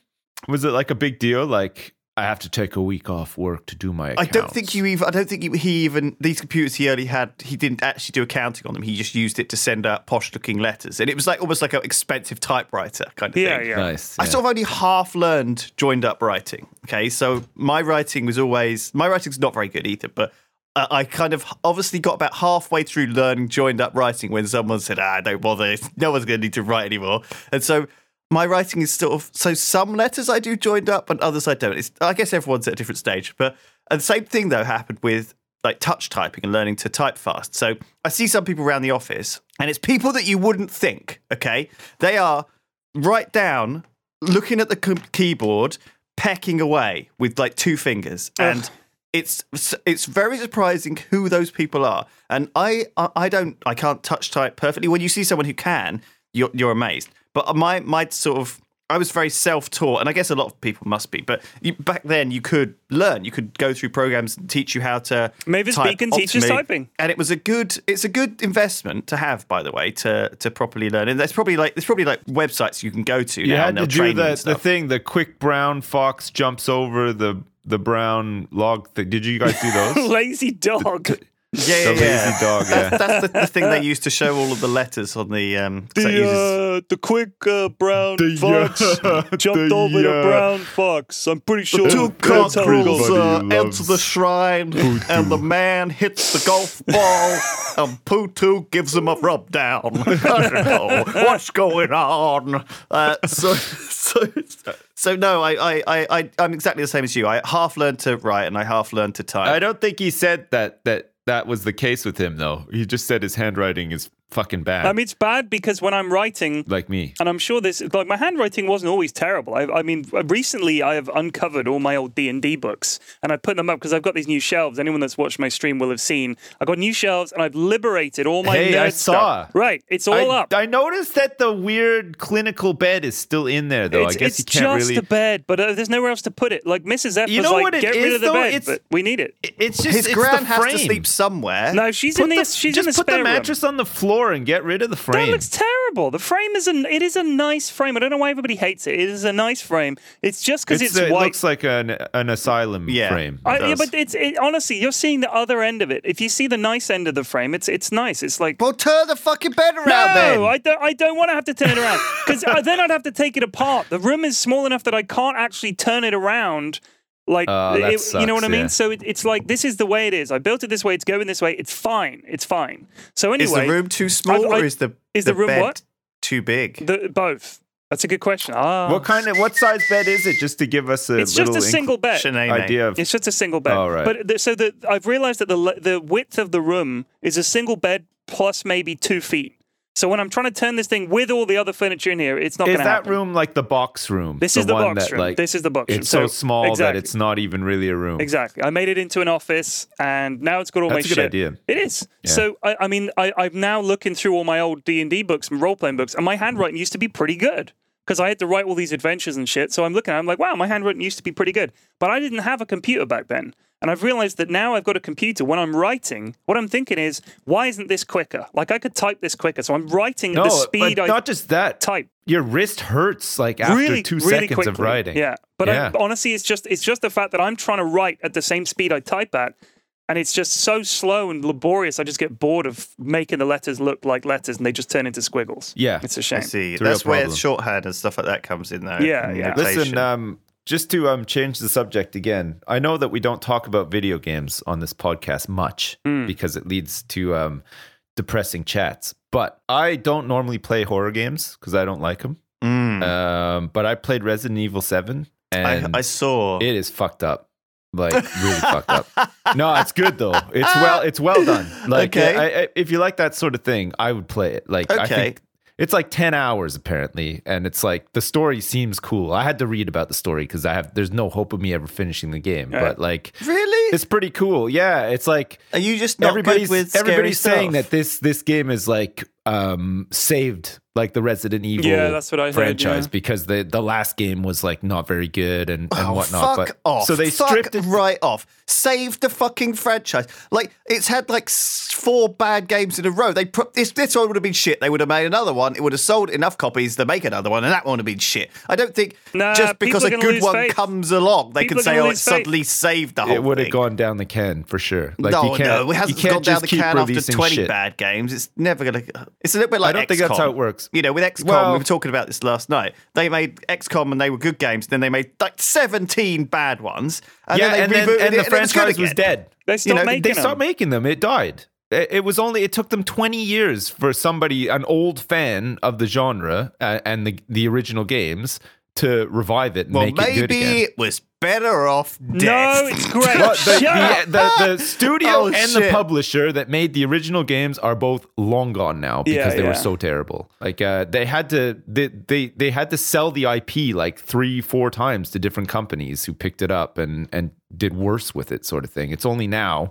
Was it like a big deal? Like I have to take a week off work to do my I don't think you even. I don't think he even these computers he only had. He didn't actually do accounting on them. He just used it to send out posh-looking letters, and it was like almost like an expensive typewriter kind of Yeah, thing. yeah. Nice. I sort of only half learned joined up writing. Okay, so my writing was always my writing's not very good either, but uh, I kind of obviously got about halfway through learning joined up writing when someone said, "Ah, don't bother, no one's going to need to write anymore," and so. My writing is sort of so some letters I do joined up and others I don't. It's, I guess everyone's at a different stage, but and the same thing though happened with like touch typing and learning to type fast. So I see some people around the office, and it's people that you wouldn't think. Okay, they are right down, looking at the keyboard, pecking away with like two fingers, and it's it's very surprising who those people are. And I I I don't I can't touch type perfectly. When you see someone who can, you're you're amazed. But my my sort of I was very self-taught, and I guess a lot of people must be. But you, back then, you could learn. You could go through programs and teach you how to. Mavis type Beacon teaches typing. and it was a good. It's a good investment to have, by the way, to to properly learn. And there's probably like there's probably like websites you can go to. You now, had and to do the, the thing, the quick brown fox jumps over the the brown log thing. Did you guys do those? Lazy dog. Yeah, the yeah, lazy yeah. dog, That's, yeah. that's the, the thing they used to show all of the letters on the. Um, 'cause that The, uses- uh, the quick uh, brown The, fox uh, jumped the, over the uh, brown fox. I'm pretty sure the Two that's how it cockerels uh, enter the shrine, and the man hits the golf ball, and Putu gives him a rub down. I don't know what's going on. Uh, so, so, so no, I, I, I, I, I'm exactly the same as you. I half learned to write and I half learned to type. I don't think he said that that that was the case with him though. He just said his handwriting is fucking bad. I mean, it's bad because when I'm writing, like me. and I'm sure this, like my handwriting wasn't always terrible. I, I mean, recently I have uncovered all my old D and D books, and I put them up because I've got these new shelves. Anyone that's watched my stream will have seen. I've got new shelves, and I've liberated all my Hey, nerd I stuff. Right, it's all I, up. I noticed that the weird clinical bed is still in there, though. it's I guess it's you can't just really. a bed, but uh, there's nowhere else to put it. Like Mrs. F You was know like, what it "Get rid of the though? bed," It's- but we need it. It's just His it's gran the has to sleep somewhere. No, she's Put in the, the, she's just in the put spare the room. mattress on the floor and get rid of the frame. That looks terrible. The frame is an it is a nice frame. I don't know why everybody hates it. It is a nice frame. It's just because it's, It's- uh, it white. looks like an an asylum Yeah. frame. I, yeah, but it's it, honestly, you're seeing the other end of it. If you see the nice end of the frame, it's it's nice. It's like Well, turn the fucking bed around no, then. I don't. I don't want to have to turn it around because uh, then I'd have to take it apart. The room is small enough that I can't actually turn it around. Like Oh, that it- you know what I mean? yeah. So it, it's like this is the way it is. I built it this way. It's going this way. It's fine. It's fine. So anyway, is the room too small I- or is the is the room bed what? too big? the, both. That's a good question. Ah, What kind of what size bed is it? Just to give us a It's just a single bed. Shanae. idea of. It's just a single bed. Oh, right. But the, so the, I've realized that the the width of the room is a single bed plus maybe two feet. So when I'm trying to turn this thing with all the other furniture in here, it's not Is going that happen. room like the box room? This is the box that, room. Like, This is the box room. It's so, So- small that it's not even really a room. Exactly. I made it into an office, and now it's got all That's my a good shit. idea. It is. Yeah. So I, I mean, I, I'm now looking through all my old D and D books and role playing books, and my handwriting used to be pretty good because I had to write all these adventures and shit. So I'm looking, at it, I'm like, wow, my handwriting used to be pretty good, but I didn't have a computer back then. And I've realized that now I've got a computer. When I'm writing, what I'm thinking is, why isn't this quicker? Like I could type this quicker. So I'm writing No, at the speed but I not just that. type. Your wrist hurts like after really, two really seconds quickly. of writing. Yeah, but Yeah. I, honestly, it's just it's just the fact that I'm trying to write at the same speed I type at, and it's just so slow and laborious. I just get bored of making the letters look like letters, and they just turn into squiggles. Yeah. it's a shame. I see. It's That's where problem. shorthand and stuff like that comes in, though. Yeah, yeah. Listen, um, just to um, change the subject again, I know that we don't talk about video games on this podcast much Hmm. because it leads to um, depressing chats. But I don't normally play horror games because I don't like them. Mm. Um, but I played Resident Evil 7 I, I saw. it is fucked up. Like really fucked up. No, it's good though. It's well it's well done. Like Okay. I, I, if you like that sort of thing, I would play it. Like I Okay. think it's like 10 hours apparently and it's like the story seems cool. I had to read about the story cuz I have there's no hope of me ever finishing the game, but like really? it's pretty cool. Yeah, it's like Are you just not everybody's good with scary everybody's saying that this this game is like um saved like the Resident Evil Yeah, that's what I heard, franchise yeah. because the the last game was like not very good and, and Oh, whatnot. fuck but off. so they Fuck stripped it. right off. Save the fucking franchise. Like it's had like four bad games in a row. They put this this one would have been shit. They would have made another one. It would have sold enough copies to make another one, and that one would have been shit. I don't think Nah, just because a good one faith. comes along, they People can say, "Oh, it faith." suddenly saved the whole thing. it would have gone down the can for sure. Like no, you can't, no, it hasn't can't gone down just the keep can after releasing 20 shit. bad games. It's never going to. It's a little bit like I don't think that's how it works. You know, with XCOM, Well- we were talking about this last night. They made XCOM and they were good games. Then they made like 17 bad ones. And yeah, then they and then and it the and it was franchise was, dead. They stopped know, making They them. stopped making them. It died. It it was only it took them 20 years for somebody an old fan of the genre uh, and the the original games to revive it and Well, make it good maybe again. it was better off dead. No, it's great. But the, Shut up. the, the, the studio Oh, and the publisher that made the original games are both long gone now because Yeah, they were so terrible. Like uh, they had to they, they they had to sell the IP like three four times to different companies who picked it up and and did worse with it, sort of thing. It's only now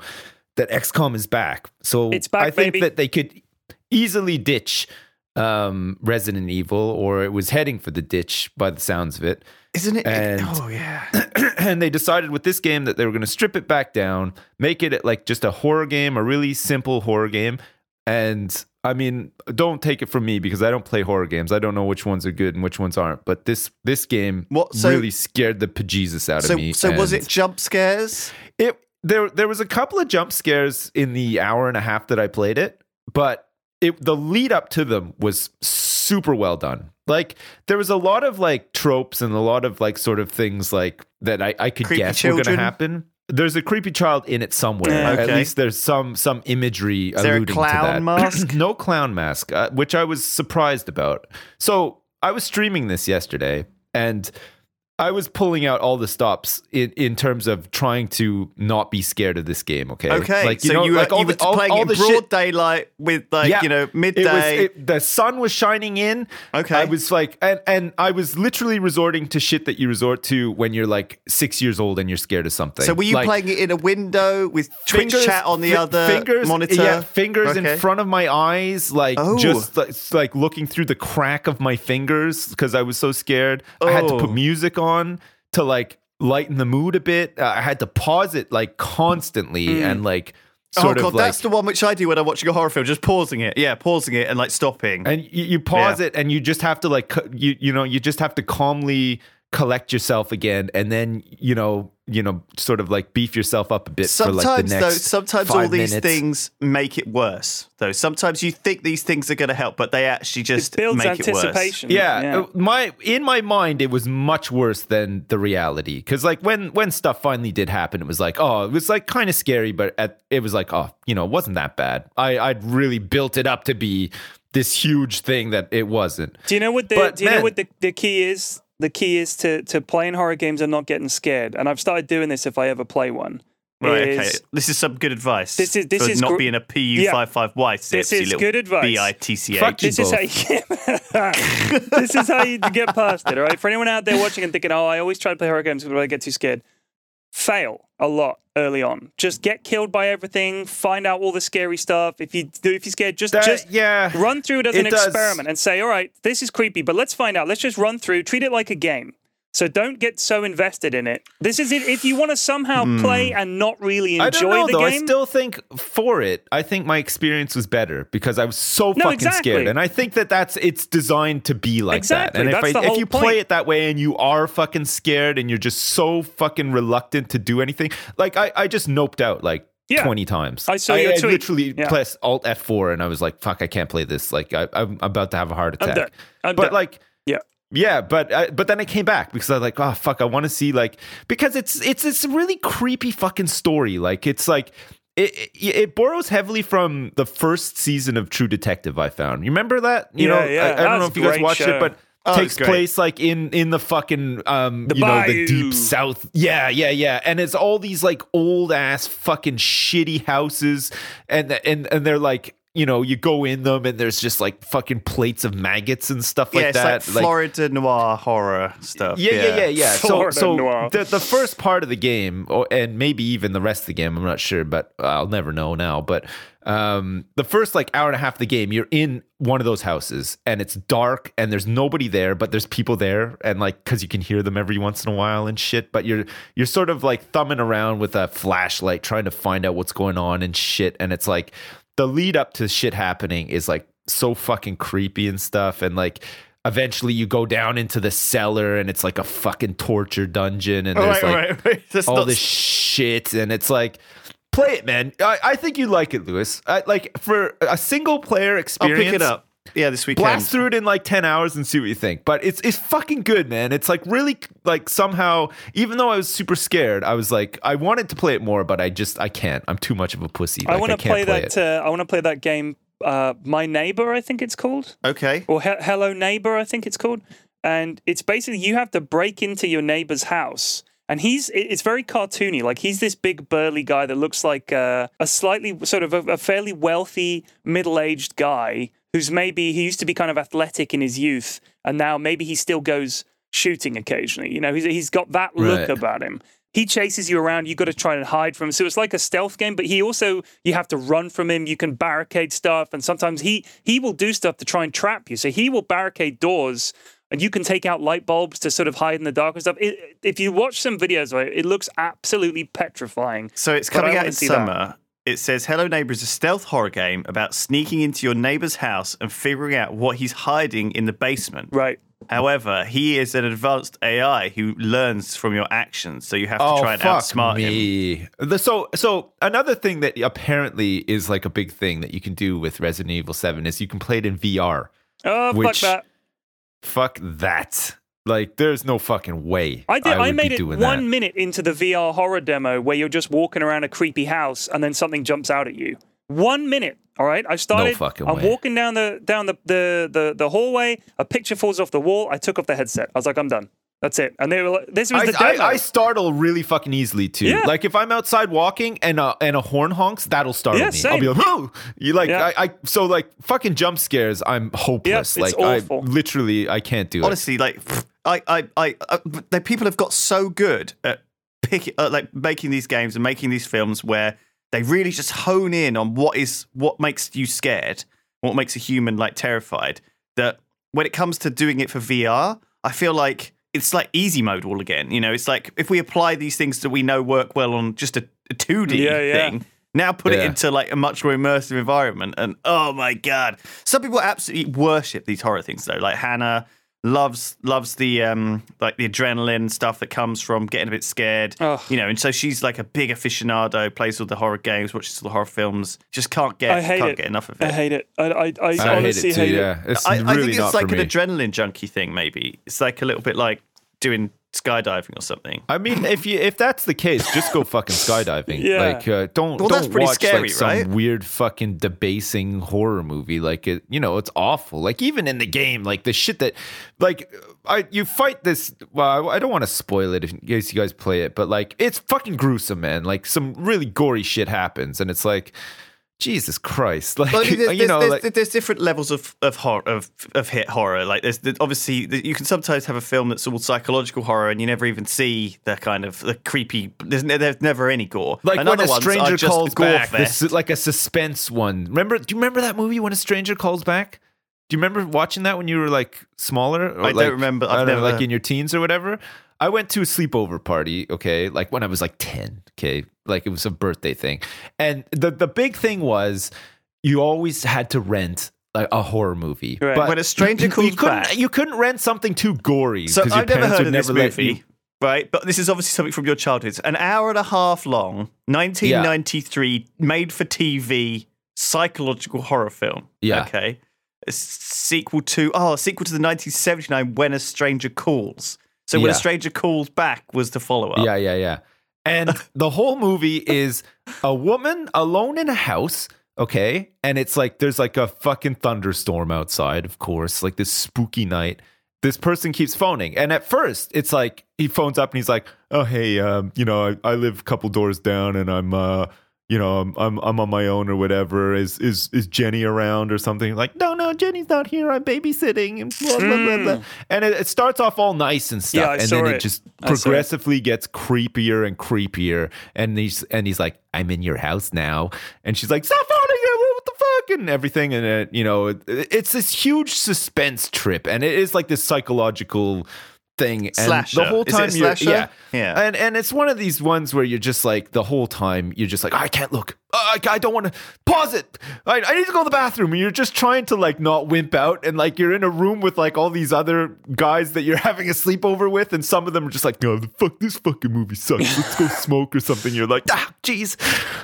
that XCOM is back, so It's back, I think baby. that they could easily ditch um Resident Evil, or it was heading for the ditch by the sounds of it Isn't it? And- oh, yeah. and they decided with this game that they were going to strip it back down, make it like just a horror game, a really simple horror game. And I mean, don't take it from me because I don't play horror games. I don't know which ones are good and which ones aren't. But this this game What- so- really scared the bejesus out So, of me. so was it jump scares? It there there was a couple of jump scares in the hour and a half that I played it, but it the lead up to them was super well done. Like there was a lot of like tropes and a lot of like sort of things like that I, I could Creepy guess were going to happen. There's a creepy child in it somewhere. Yeah. At least there's some some imagery Is there a alluding clown to that. mask? no clown mask, uh, which I was surprised about. So I was streaming this yesterday, and I was pulling out all the stops in, in terms of trying to not be scared of this game. Okay. Okay, Like so you were, you were playing in broad shit- daylight with like Yeah. you know It was, midday. it, the sun was shining in. Okay. I was like, and, and I was literally resorting to shit that you resort to when you're like six years old and you're scared of something. so were you Like, playing it in a window with Twitch fingers- chat on the fi- other fingers, monitor? Yeah, fingers Okay. in front of my eyes, like Oh. just like, like looking through the crack of my fingers because I was so scared. I had to put Oh. music on to like lighten the mood a bit. Uh, I had to pause it like constantly and like Oh sort god, of like. that's the one which I do when I'm watching a horror film, just pausing it. Yeah, pausing it and like stopping. and you, you pause Yeah. it and you just have to like you you know you just have to calmly collect yourself again and then you know you know sort of like beef yourself up a bit for like sometimes the though, next sometimes all these minutes. things make it worse. Though sometimes you think these things are going to help, but they actually just It builds make it worse. anticipation. yeah, uh, my in my mind it was much worse than the reality because like when when stuff finally did happen it was like oh it was like kind of scary but at, it was like oh you know it wasn't that bad i i'd really built it up to be this huge thing that it wasn't Do you know what the But, Do you know what the, the key is? The key is to to playing horror games and not getting scared. And I've started doing this if I ever play one. Right, is- okay. This is some good advice. This is- this for is not gr- being a Yeah. PU55Y. This is good advice. B I T C Fuck This is how you this is how you get past it. All right. For anyone out there watching and thinking, "Oh, I always try to play horror games, but I get too scared." Fail a lot early on. Just get killed by everything. Find out all the scary stuff. If you do, if you're scared, just That- just yeah run through it as It an does. experiment and say, "All right, this is creepy, but let's find out. Let's just run through. Treat it like a game." So don't get so invested in it. This is it. If you want to somehow play and not really Hmm. I enjoy don't know the though. game, I still think for it, I think my experience was better because I was so No, fucking exactly. scared, and I think that that's it's designed to be like Exactly, that. And if I, if you point. play it that way and you are fucking scared and you're just so fucking reluctant to do anything, like I, I just noped out like. Yeah. 20 times. I saw your I tweet. literally Yeah. pressed Alt F4 and I was like, fuck, I can't play this. Like, I, I'm about to have a heart I'm attack. I'm but done. like, yeah. but uh, but then I came back because I was like, oh fuck, I want to see like because it's it's it's a really creepy fucking story. Like it's like it, it it borrows heavily from the first season of True Detective. I found. You remember that? You Yeah, know, yeah, I, I don't know if you guys watched show. it, but. Oh, takes place like in in the fucking um The you know the deep south yeah yeah yeah and it's all these like old ass fucking shitty houses and and and they're like you know you go in them and there's just like fucking plates of maggots and stuff like yeah, that like Florida noir horror stuff. yeah, yeah, yeah, yeah. So, so noir. the the first part of the game, or, and maybe even the rest of the game, I'm not sure, but I'll never know now. But um, the first like hour and a half of the game, you're in one of those houses, and it's dark, and there's nobody there, but there's people there, and like because you can hear them every once in a while and shit. But you're you're sort of like thumbing around with a flashlight, trying to find out what's going on and shit, and it's like the lead up to shit happening is like so fucking creepy and stuff, and like eventually you go down into the cellar and it's like a fucking torture dungeon and there's right, like right, right. All not this shit and it's like play it man i, I think you like it lewis I, like for a single player I'll experience pick it up. Yeah, this weekend. blast through it in like 10 hours and see what you think but it's it's fucking good man it's like really like somehow even though i was super scared i was like i wanted to play it more but i just i can't i'm too much of a pussy I want to can't play, that. Uh, I want to play that game. Uh, My neighbor, I think it's called, Okay. or he- Hello Neighbor, I think it's called. And it's basically you have to break into your neighbor's house. And he's it's very cartoony. Like he's this big burly guy that looks like uh, a slightly sort of a, a fairly wealthy middle aged guy who's maybe he used to be kind of athletic in his youth, and now maybe he still goes shooting occasionally. You know, he's he's got that look Right. about him. He chases you around. You've got to try and hide from him. So it's like a stealth game. But he also you have to run from him. You can barricade stuff, and sometimes he he will do stuff to try and trap you. So he will barricade doors, and you can take out light bulbs to sort of hide in the dark and stuff. It, if you watch some videos, of it, it looks absolutely petrifying. So it's coming out in see that. summer. It says Hello Neighbor is a stealth horror game about sneaking into your neighbor's house and figuring out what he's hiding in the basement. Right. However, he is an advanced AI who learns from your actions, so you have to Oh try and fuck outsmart him. me! The- so so another thing that apparently is like a big thing that you can do with Resident Evil Seven is you can play it in VR. Oh Which- fuck that! Fuck that! Like there's no fucking way. I did. I, would made be it one that. minute into the VR horror demo where you're just walking around a creepy house and then something jumps out at you. One minute. All right. I started. fucking I'm way. walking down the down the, the the the hallway. A picture falls off the wall. I took off the headset. I was like, I'm done. That's it. And they were like, this was I, the demo. I, I startle really fucking easily too. Yeah. Like if I'm outside walking and a, and a horn honks, that'll startle Yeah, me. same. I'll be like, oh, you like Yeah. I, I so like fucking jump scares. I'm hopeless. it's like awful. I literally I can't do it. honestly, like I, I, I, uh, the people have got so good at picking, uh, like making these games and making these films where they really just hone in on what is what makes you scared, what makes a human like terrified. That when it comes to doing it for VR, I feel like it's like easy mode all again. You know, it's like if we apply these things that we know work well on just a, a 2D Yeah, yeah. thing. Now put it into like a much more immersive environment, and oh my god, some people absolutely worship these horror things though. Like Hannah loves loves the um like the adrenaline stuff that comes from getting a bit scared, Ugh. you know. And so she's like a big aficionado, plays all the horror games, watches all the horror films. Just can't get I hate can't it. get enough of it I hate it. I, I, I, I hate honestly it too. hate it. yeah, it's I, I think it's not like an me. adrenaline junkie thing. Maybe it's like a little bit like doing skydiving or something. I mean, if you if that's the case, just go fucking skydiving. Yeah. Like, uh, don't Well, don't watch scary, like some right? weird fucking debasing horror movie. Like, it, you know, it's awful. Like, even in the game, like the shit that, like, I you fight this. Well, I don't want to spoil it in case you guys play it, but like, it's fucking gruesome, man. Like, some really gory shit happens, and it's like. Jesus Christ! Like Well, I mean, there's, you know, there's, like, there's, different levels of of horror of, of hit horror. Like there's the, obviously you can sometimes have a film that's all psychological horror, and you never even see the kind of the creepy. There's, ne- there's never any gore. Like and when a stranger calls back, this, like a suspense one. Remember? Do you remember that movie when a stranger calls back? Do you remember watching that when you were like smaller? Or I don't like, remember. I I've don't know, like in your teens or whatever. I went to a sleepover party. Okay, like when I was like ten. Okay, like it was a birthday thing, and the the big thing was you always had to rent. Like a horror movie, Right. but When a stranger you calls couldn't, back- you couldn't rent something too gory. So 'cause your I've never heard of this never let movie, you- right? But this is obviously something from your childhood. An hour and a half long, 1993, made for TV psychological horror film. Yeah. Okay. A sequel to oh, a sequel to the 1979 When a Stranger Calls. So when a stranger calls back was the follow up. Yeah, yeah, yeah. And the whole movie is a woman alone in a house, okay? And it's like there's like a fucking thunderstorm outside, of course, like this spooky night. This person keeps phoning. And at first, it's like he phones up and he's like, "Oh, hey, um, you know, I, I live a couple doors down and I'm uh you know, I'm, I'm I'm on my own or whatever. Is is is Jenny around or something? Like, no, no, Jenny's not here. I'm babysitting and blah blah blah. blah. And it, it starts off all nice and stuff, Hmm. Yeah, and then it, it. just saw it. progressively gets creepier and creepier. And he's and he's like, "I'm in your house now," and she's like, "Stop phoning him! What the fuck?" And everything, and it, you know, it, it's this huge suspense trip, and it is like this psychological thing. And Slasher. the whole time, you're, slasher? yeah, Yeah. and and it's one of these ones where you're just like the whole time you're just like oh, I can't look. I, I don't want to pause it. I, I need to go to the bathroom. And you're just trying to like not wimp out, and like you're in a room with like all these other guys that you're having a sleepover with, and some of them are just like, no, the fuck, this fucking movie sucks. Let's go smoke or something. You're like, ah, jeez,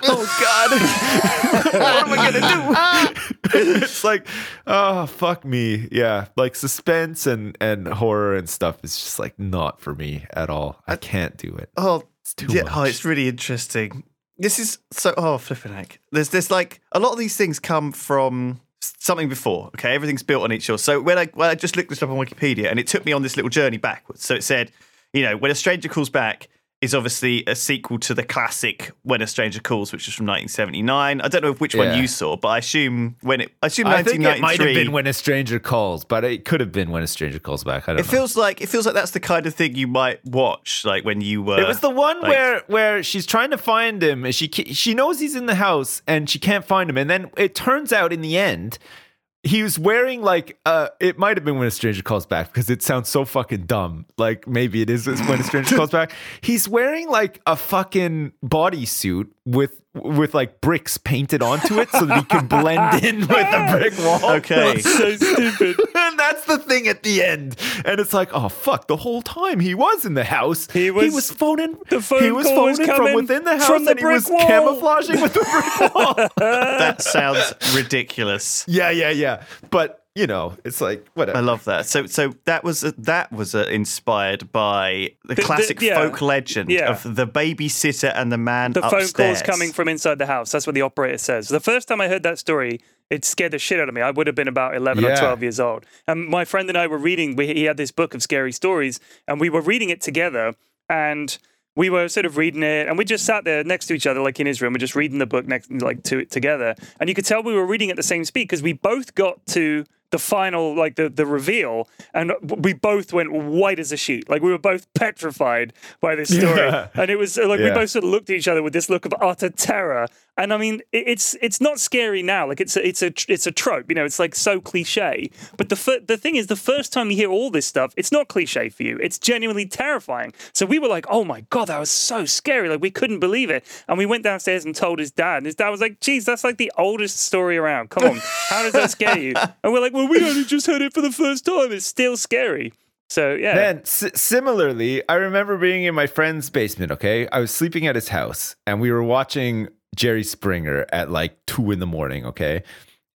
oh god, what am I gonna do? it's like, oh fuck me, yeah. Like suspense and and horror and stuff is just like not for me at all. I can't do it. Oh, too yeah, oh, it's really interesting. This is so. Oh, flipping heck. There's this like a lot of these things come from something before. Okay, everything's built on each other. So when I when I just looked this up on Wikipedia, and it took me on this little journey backwards. So it said, you know, when a stranger calls back is obviously a sequel to the classic When a Stranger Calls, which is from 1979. I don't know which Yeah. one you saw, but I assume when it, I assume I think it might 1993. have been when a stranger calls, but it could have been when a stranger calls back. I don't it know. feels like it feels like that's the kind of thing you might watch, like when you were. it was the one like- where where she's trying to find him, and she she knows he's in the house, and she can't find him, and then it turns out in the end. He was wearing like uh it might have been when a stranger calls back because it sounds so fucking dumb. Like maybe it is when a stranger calls back. He's wearing like a fucking bodysuit with with like bricks painted onto it so that he can blend in with the brick wall. Okay. That's so stupid. and that's the thing at the end. And it's like, oh fuck! The whole time he was in the house, He was- phoning. the phone he was call was phoning coming from within the house, from the and he was wall. camouflaging with the brick wall. that sounds ridiculous. yeah, yeah, yeah. But you know, it's like whatever. I love that. So, so that was that was uh, inspired by the, the- classic yeah. folk legend Yeah. of the babysitter and the man the phone upstairs. calls coming from inside the house. That's what the operator says. The first time I heard that story, it scared the shit out of me. I would have been about 11 or 12 years old. And my friend and I were reading, we, he had this book of scary stories, and we were reading it together. And we were sort of reading it, and we just sat there next to each other, like in his room. We're just reading the book next, like to it together. And you could tell we were reading at the same speed because we both got to the final, like the, the reveal, and we both went white as a sheet. Like we were both petrified by this story. Yeah. And it was uh, like we both sort of looked at each other with this look of utter terror. And I mean, it's it's not scary now. Like it's a, it's a it's a trope. You know, it's like so cliche. But the fir- the thing is, the first time you hear all this stuff, it's not cliche for you. It's genuinely terrifying. So we were like, oh my god, that was so scary. Like we couldn't believe it. And we went downstairs and told his dad. And his dad was like, geez, that's like the oldest story around. Come on, how does that scare you? And we're like, well, we only just heard it for the first time. It's still scary. So yeah. Then, s- similarly, I remember being in my friend's basement. Okay, I was sleeping at his house, and we were watching Jerry Springer at like two in the morning. Okay,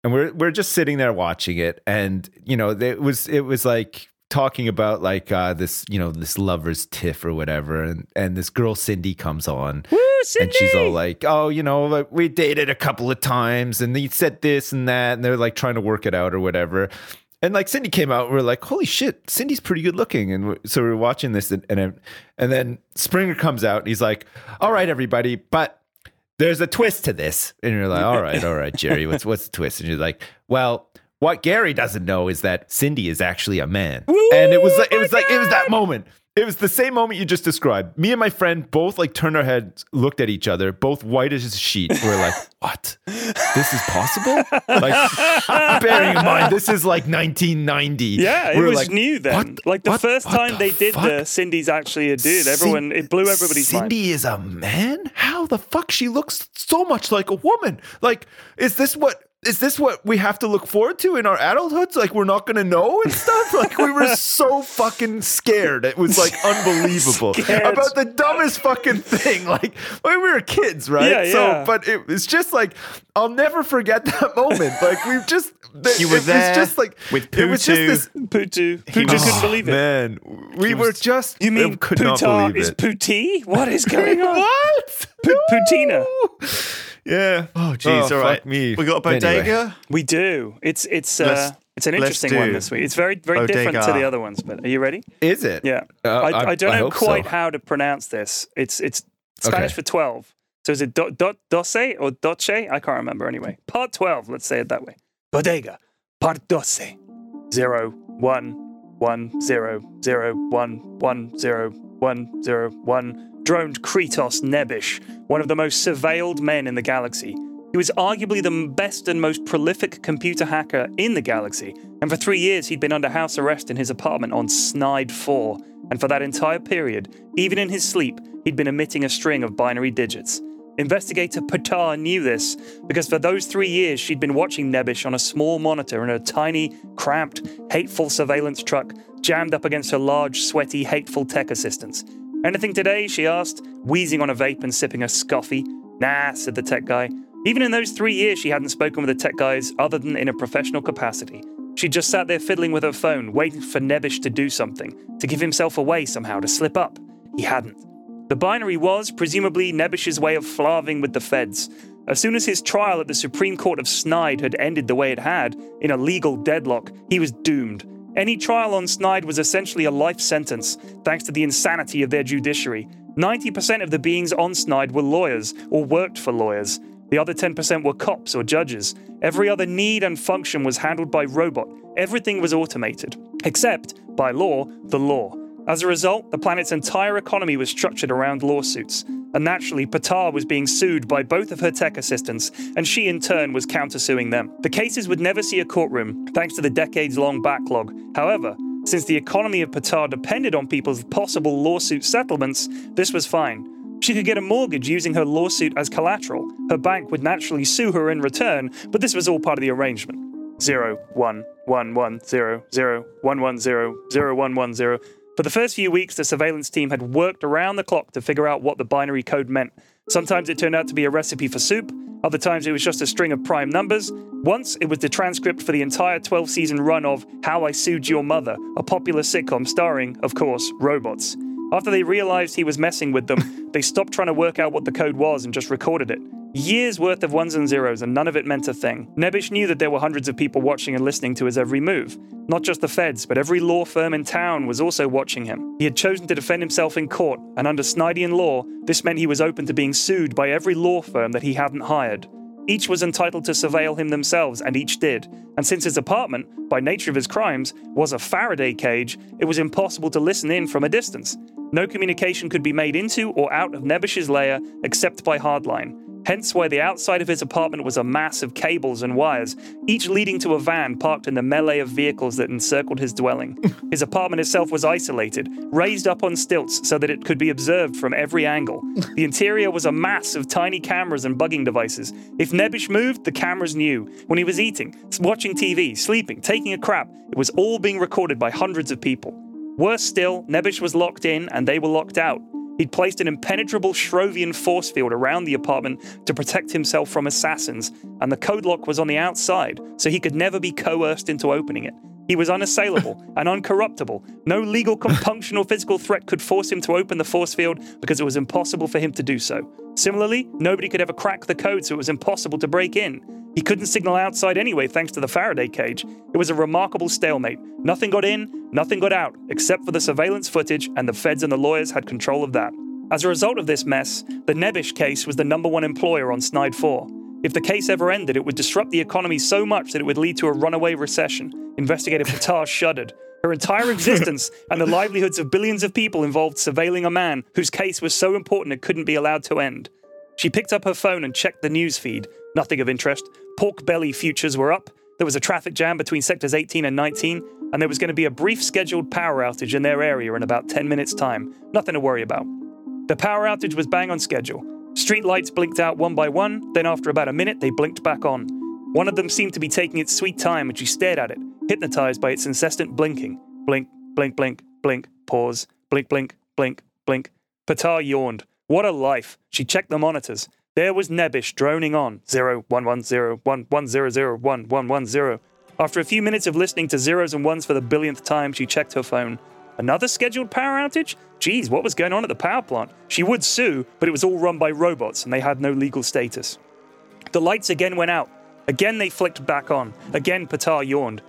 and we're we're just sitting there watching it, and you know, it was it was like talking about like uh, this you know this lovers tiff or whatever, and and this girl Cindy comes on. Woo, And she's all like, "Oh, you know, like, we dated a couple of times, and he said this and that, and they're like trying to work it out or whatever." And like Cindy came out, and we're like, "Holy shit, Cindy's pretty good looking." And we so we're watching this, and and, and then Springer comes out, and he's like, "All right, everybody, but there's a twist to this." And you're like, "All right, all right, Jerry, what's what's the twist?" And you're like, "Well." What Gary doesn't know is that Cindy is actually a man, and it was like it was like it was that moment. It was the same moment you just described. Me and my friend both like turned our heads, looked at each other, both white as a sheet. We're like, "What? This is possible?" Like, bearing in mind this is like 1990. Yeah, it We're was like, new then. "What- like the what- first what time the they did the? Cindy's actually a dude. Everyone, it blew everybody's mind. Cindy is a man? How the fuck she looks so much like a woman? Like, is this what is this what we have to look forward to in our adulthoods? Like we're not gonna know and stuff? Like we were so fucking scared. It was like unbelievable. Scared. About the dumbest fucking thing. Like when we were kids, right? Yeah, so yeah. but it was just like I'll never forget that moment. Like we've just You were it there was just like with it was just this Putu. Putu was- couldn't believe it. Man, we were just You mean could not Putar is. Puti? What is going on? What? Pu- Putina. Yeah. Oh, Oh, all right. fuck me. We got a Anyway. bodega. We do. It's it's uh, it's an interesting one this week. It's very very different to the other ones. But are you ready? Is it? Yeah. Uh, I, I- I don't I know quite so. how to pronounce this. It's it's Spanish Okay. for twelve. So is it do, do, doce or doce? I can't remember anyway. Part twelve. Let's say it that way. Bodega. Part doce. Zero one one zero zero one one zero one zero one. Droned Kretos Nebish, one of the most surveilled men in the galaxy. He was arguably the best and most prolific computer hacker in the galaxy, and for three years he'd been under house arrest in his apartment on Snide 4. And for that entire period, even in his sleep, he'd been emitting a string of binary digits. Investigator Patar knew this because for those three years she'd been watching Nebish on a small monitor in a tiny, cramped, hateful surveillance truck jammed up against her large, sweaty, hateful tech assistants. Anything today? she asked, wheezing on a vape and sipping a scoffy. Nah, said the tech guy. Even in those three years, she hadn't spoken with the tech guys other than in a professional capacity. She just sat there fiddling with her phone, waiting for Nebish to do something, to give himself away somehow, to slip up. He hadn't. The binary was, presumably, Nebish's way of flarving with the feds. As soon as his trial at the Supreme Court of Snide had ended the way it had, in a legal deadlock, he was doomed. Any trial on Snide was essentially a life sentence, thanks to the insanity of their judiciary. 90% of the beings on Snide were lawyers or worked for lawyers. The other 10% were cops or judges. Every other need and function was handled by robot. Everything was automated. Except, by law, the law. As a result, the planet's entire economy was structured around lawsuits. And naturally, Patar was being sued by both of her tech assistants, and she in turn was countersuing them. The cases would never see a courtroom, thanks to the decades long backlog. However, since the economy of Patar depended on people's possible lawsuit settlements, this was fine. She could get a mortgage using her lawsuit as collateral. Her bank would naturally sue her in return, but this was all part of the arrangement. Zero, one, one, one, zero, zero, one, one, zero, zero, one, one, zero. For the first few weeks, the surveillance team had worked around the clock to figure out what the binary code meant. Sometimes it turned out to be a recipe for soup, other times it was just a string of prime numbers. Once it was the transcript for the entire 12 season run of How I Sued Your Mother, a popular sitcom starring, of course, robots. After they realized he was messing with them, they stopped trying to work out what the code was and just recorded it. Years worth of ones and zeros, and none of it meant a thing. Nebish knew that there were hundreds of people watching and listening to his every move. Not just the feds, but every law firm in town was also watching him. He had chosen to defend himself in court, and under Snydian law, this meant he was open to being sued by every law firm that he hadn't hired. Each was entitled to surveil him themselves, and each did. And since his apartment, by nature of his crimes, was a Faraday cage, it was impossible to listen in from a distance. No communication could be made into or out of Nebish's lair except by hardline. Hence why the outside of his apartment was a mass of cables and wires, each leading to a van parked in the melee of vehicles that encircled his dwelling. his apartment itself was isolated, raised up on stilts so that it could be observed from every angle. The interior was a mass of tiny cameras and bugging devices. If Nebish moved, the cameras knew. When he was eating, watching TV, sleeping, taking a crap, it was all being recorded by hundreds of people. Worse still, Nebish was locked in and they were locked out. He'd placed an impenetrable Shrovian force field around the apartment to protect himself from assassins, and the code lock was on the outside, so he could never be coerced into opening it. He was unassailable and uncorruptible. No legal compunction or physical threat could force him to open the force field because it was impossible for him to do so. Similarly, nobody could ever crack the code, so it was impossible to break in. He couldn't signal outside anyway, thanks to the Faraday cage. It was a remarkable stalemate. Nothing got in, nothing got out, except for the surveillance footage, and the feds and the lawyers had control of that. As a result of this mess, the Nebish case was the number one employer on Snide 4. If the case ever ended, it would disrupt the economy so much that it would lead to a runaway recession. Investigator Patar shuddered. Her entire existence and the livelihoods of billions of people involved surveilling a man whose case was so important it couldn't be allowed to end. She picked up her phone and checked the news feed. Nothing of interest. Pork belly futures were up. There was a traffic jam between sectors 18 and 19, and there was going to be a brief scheduled power outage in their area in about 10 minutes' time. Nothing to worry about. The power outage was bang on schedule. Street lights blinked out one by one, then after about a minute, they blinked back on. One of them seemed to be taking its sweet time, and she stared at it, hypnotized by its incessant blinking. Blink, blink, blink, blink, pause, blink, blink, blink, blink. Patar yawned. What a life! She checked the monitors. There was Nebish droning on. Zero, one, one, zero, one, one, zero, zero, one, one, one, zero. After a few minutes of listening to zeros and ones for the billionth time, she checked her phone. Another scheduled power outage? Geez, what was going on at the power plant? She would sue, but it was all run by robots and they had no legal status. The lights again went out. Again they flicked back on. Again Patar yawned.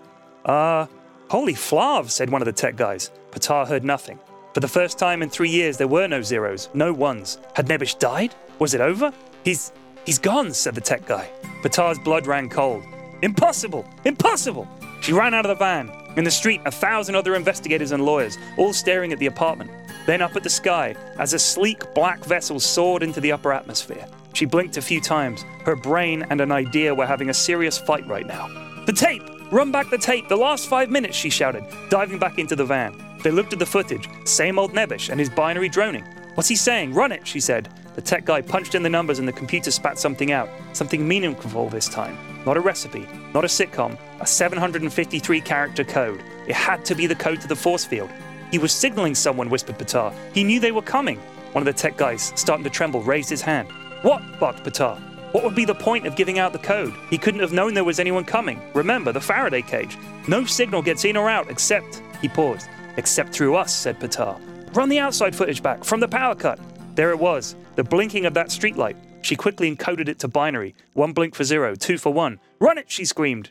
Uh, holy flav, said one of the tech guys. Patar heard nothing. For the first time in three years, there were no zeros, no ones. Had Nebish died? Was it over? He's. he's gone, said the tech guy. Patar's blood ran cold. Impossible! Impossible! She ran out of the van. In the street, a thousand other investigators and lawyers, all staring at the apartment. Then up at the sky, as a sleek black vessel soared into the upper atmosphere. She blinked a few times. Her brain and an idea were having a serious fight right now. The tape! Run back the tape! The last five minutes, she shouted, diving back into the van. They looked at the footage. Same old Nebish and his binary droning. What's he saying? Run it, she said. The tech guy punched in the numbers and the computer spat something out. Something meaningful this time. Not a recipe, not a sitcom, a 753 character code. It had to be the code to the force field. He was signaling someone, whispered Patar. He knew they were coming. One of the tech guys, starting to tremble, raised his hand. What? barked Patar. What would be the point of giving out the code? He couldn't have known there was anyone coming. Remember, the Faraday cage. No signal gets in or out except. He paused. Except through us, said Patar. Run the outside footage back from the power cut. There it was, the blinking of that streetlight. She quickly encoded it to binary one blink for zero, two for one. Run it, she screamed.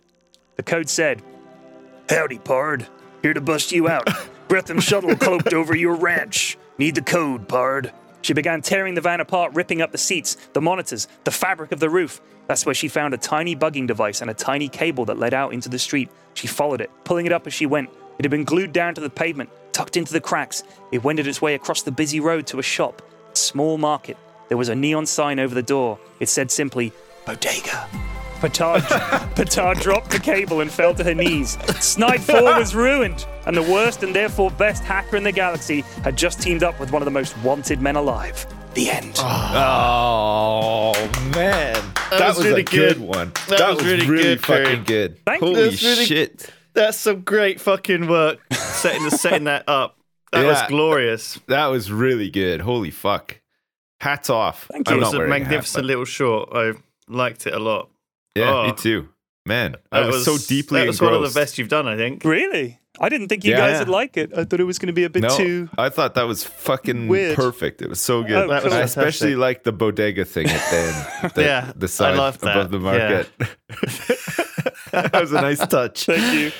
The code said, Howdy, Pard. Here to bust you out. Bretham shuttle cloaked over your ranch. Need the code, Pard. She began tearing the van apart, ripping up the seats, the monitors, the fabric of the roof. That's where she found a tiny bugging device and a tiny cable that led out into the street. She followed it, pulling it up as she went. It had been glued down to the pavement, tucked into the cracks. It wended its way across the busy road to a shop, a small market. There was a neon sign over the door. It said simply, Bodega. Patar, Patar dropped the cable and fell to her knees. Snide 4 was ruined, and the worst and therefore best hacker in the galaxy had just teamed up with one of the most wanted men alive. The end. Oh, oh man, that, was was, really a good, good. one. That That, was was, really really, good, fucking Karen. good. Thank. Holy That's really- shit! That's some great fucking work setting setting that up. That was glorious. That was really good. Holy fuck! hats off. Thank I'm you. It was a wearing hat, magnificent but- little short. I liked it a lot. Yeah, Oh. me too. Man, I That was, so deeply That was one of the best you've done, I think. Really? I didn't think you Yeah. guys would like it. I thought it was going to be a bit no, too. I thought that was fucking Weird. perfect. It was so good. Oh, That was I fantastic. especially like the bodega thing at the end. The, Yeah, the I side that. above the market. that was a nice touch. Thank you.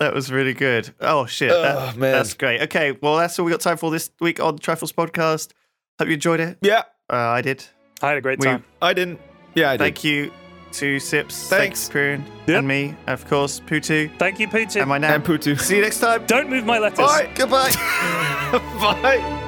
That was really good. Oh shit, that- Oh, man. that's great. Okay, well that's all we got time for this week on the Triforce podcast. Hope you enjoyed it. Yeah, Uh, I did. I had a great We- time. I didn't. Yeah, I did. Thank you to Sips, Thanks. Prune, Yep. and me, of course, Putu, Thank you, Putin. and my name. And Putu. See you next time. Don't move my letters. Bye. Goodbye. Bye.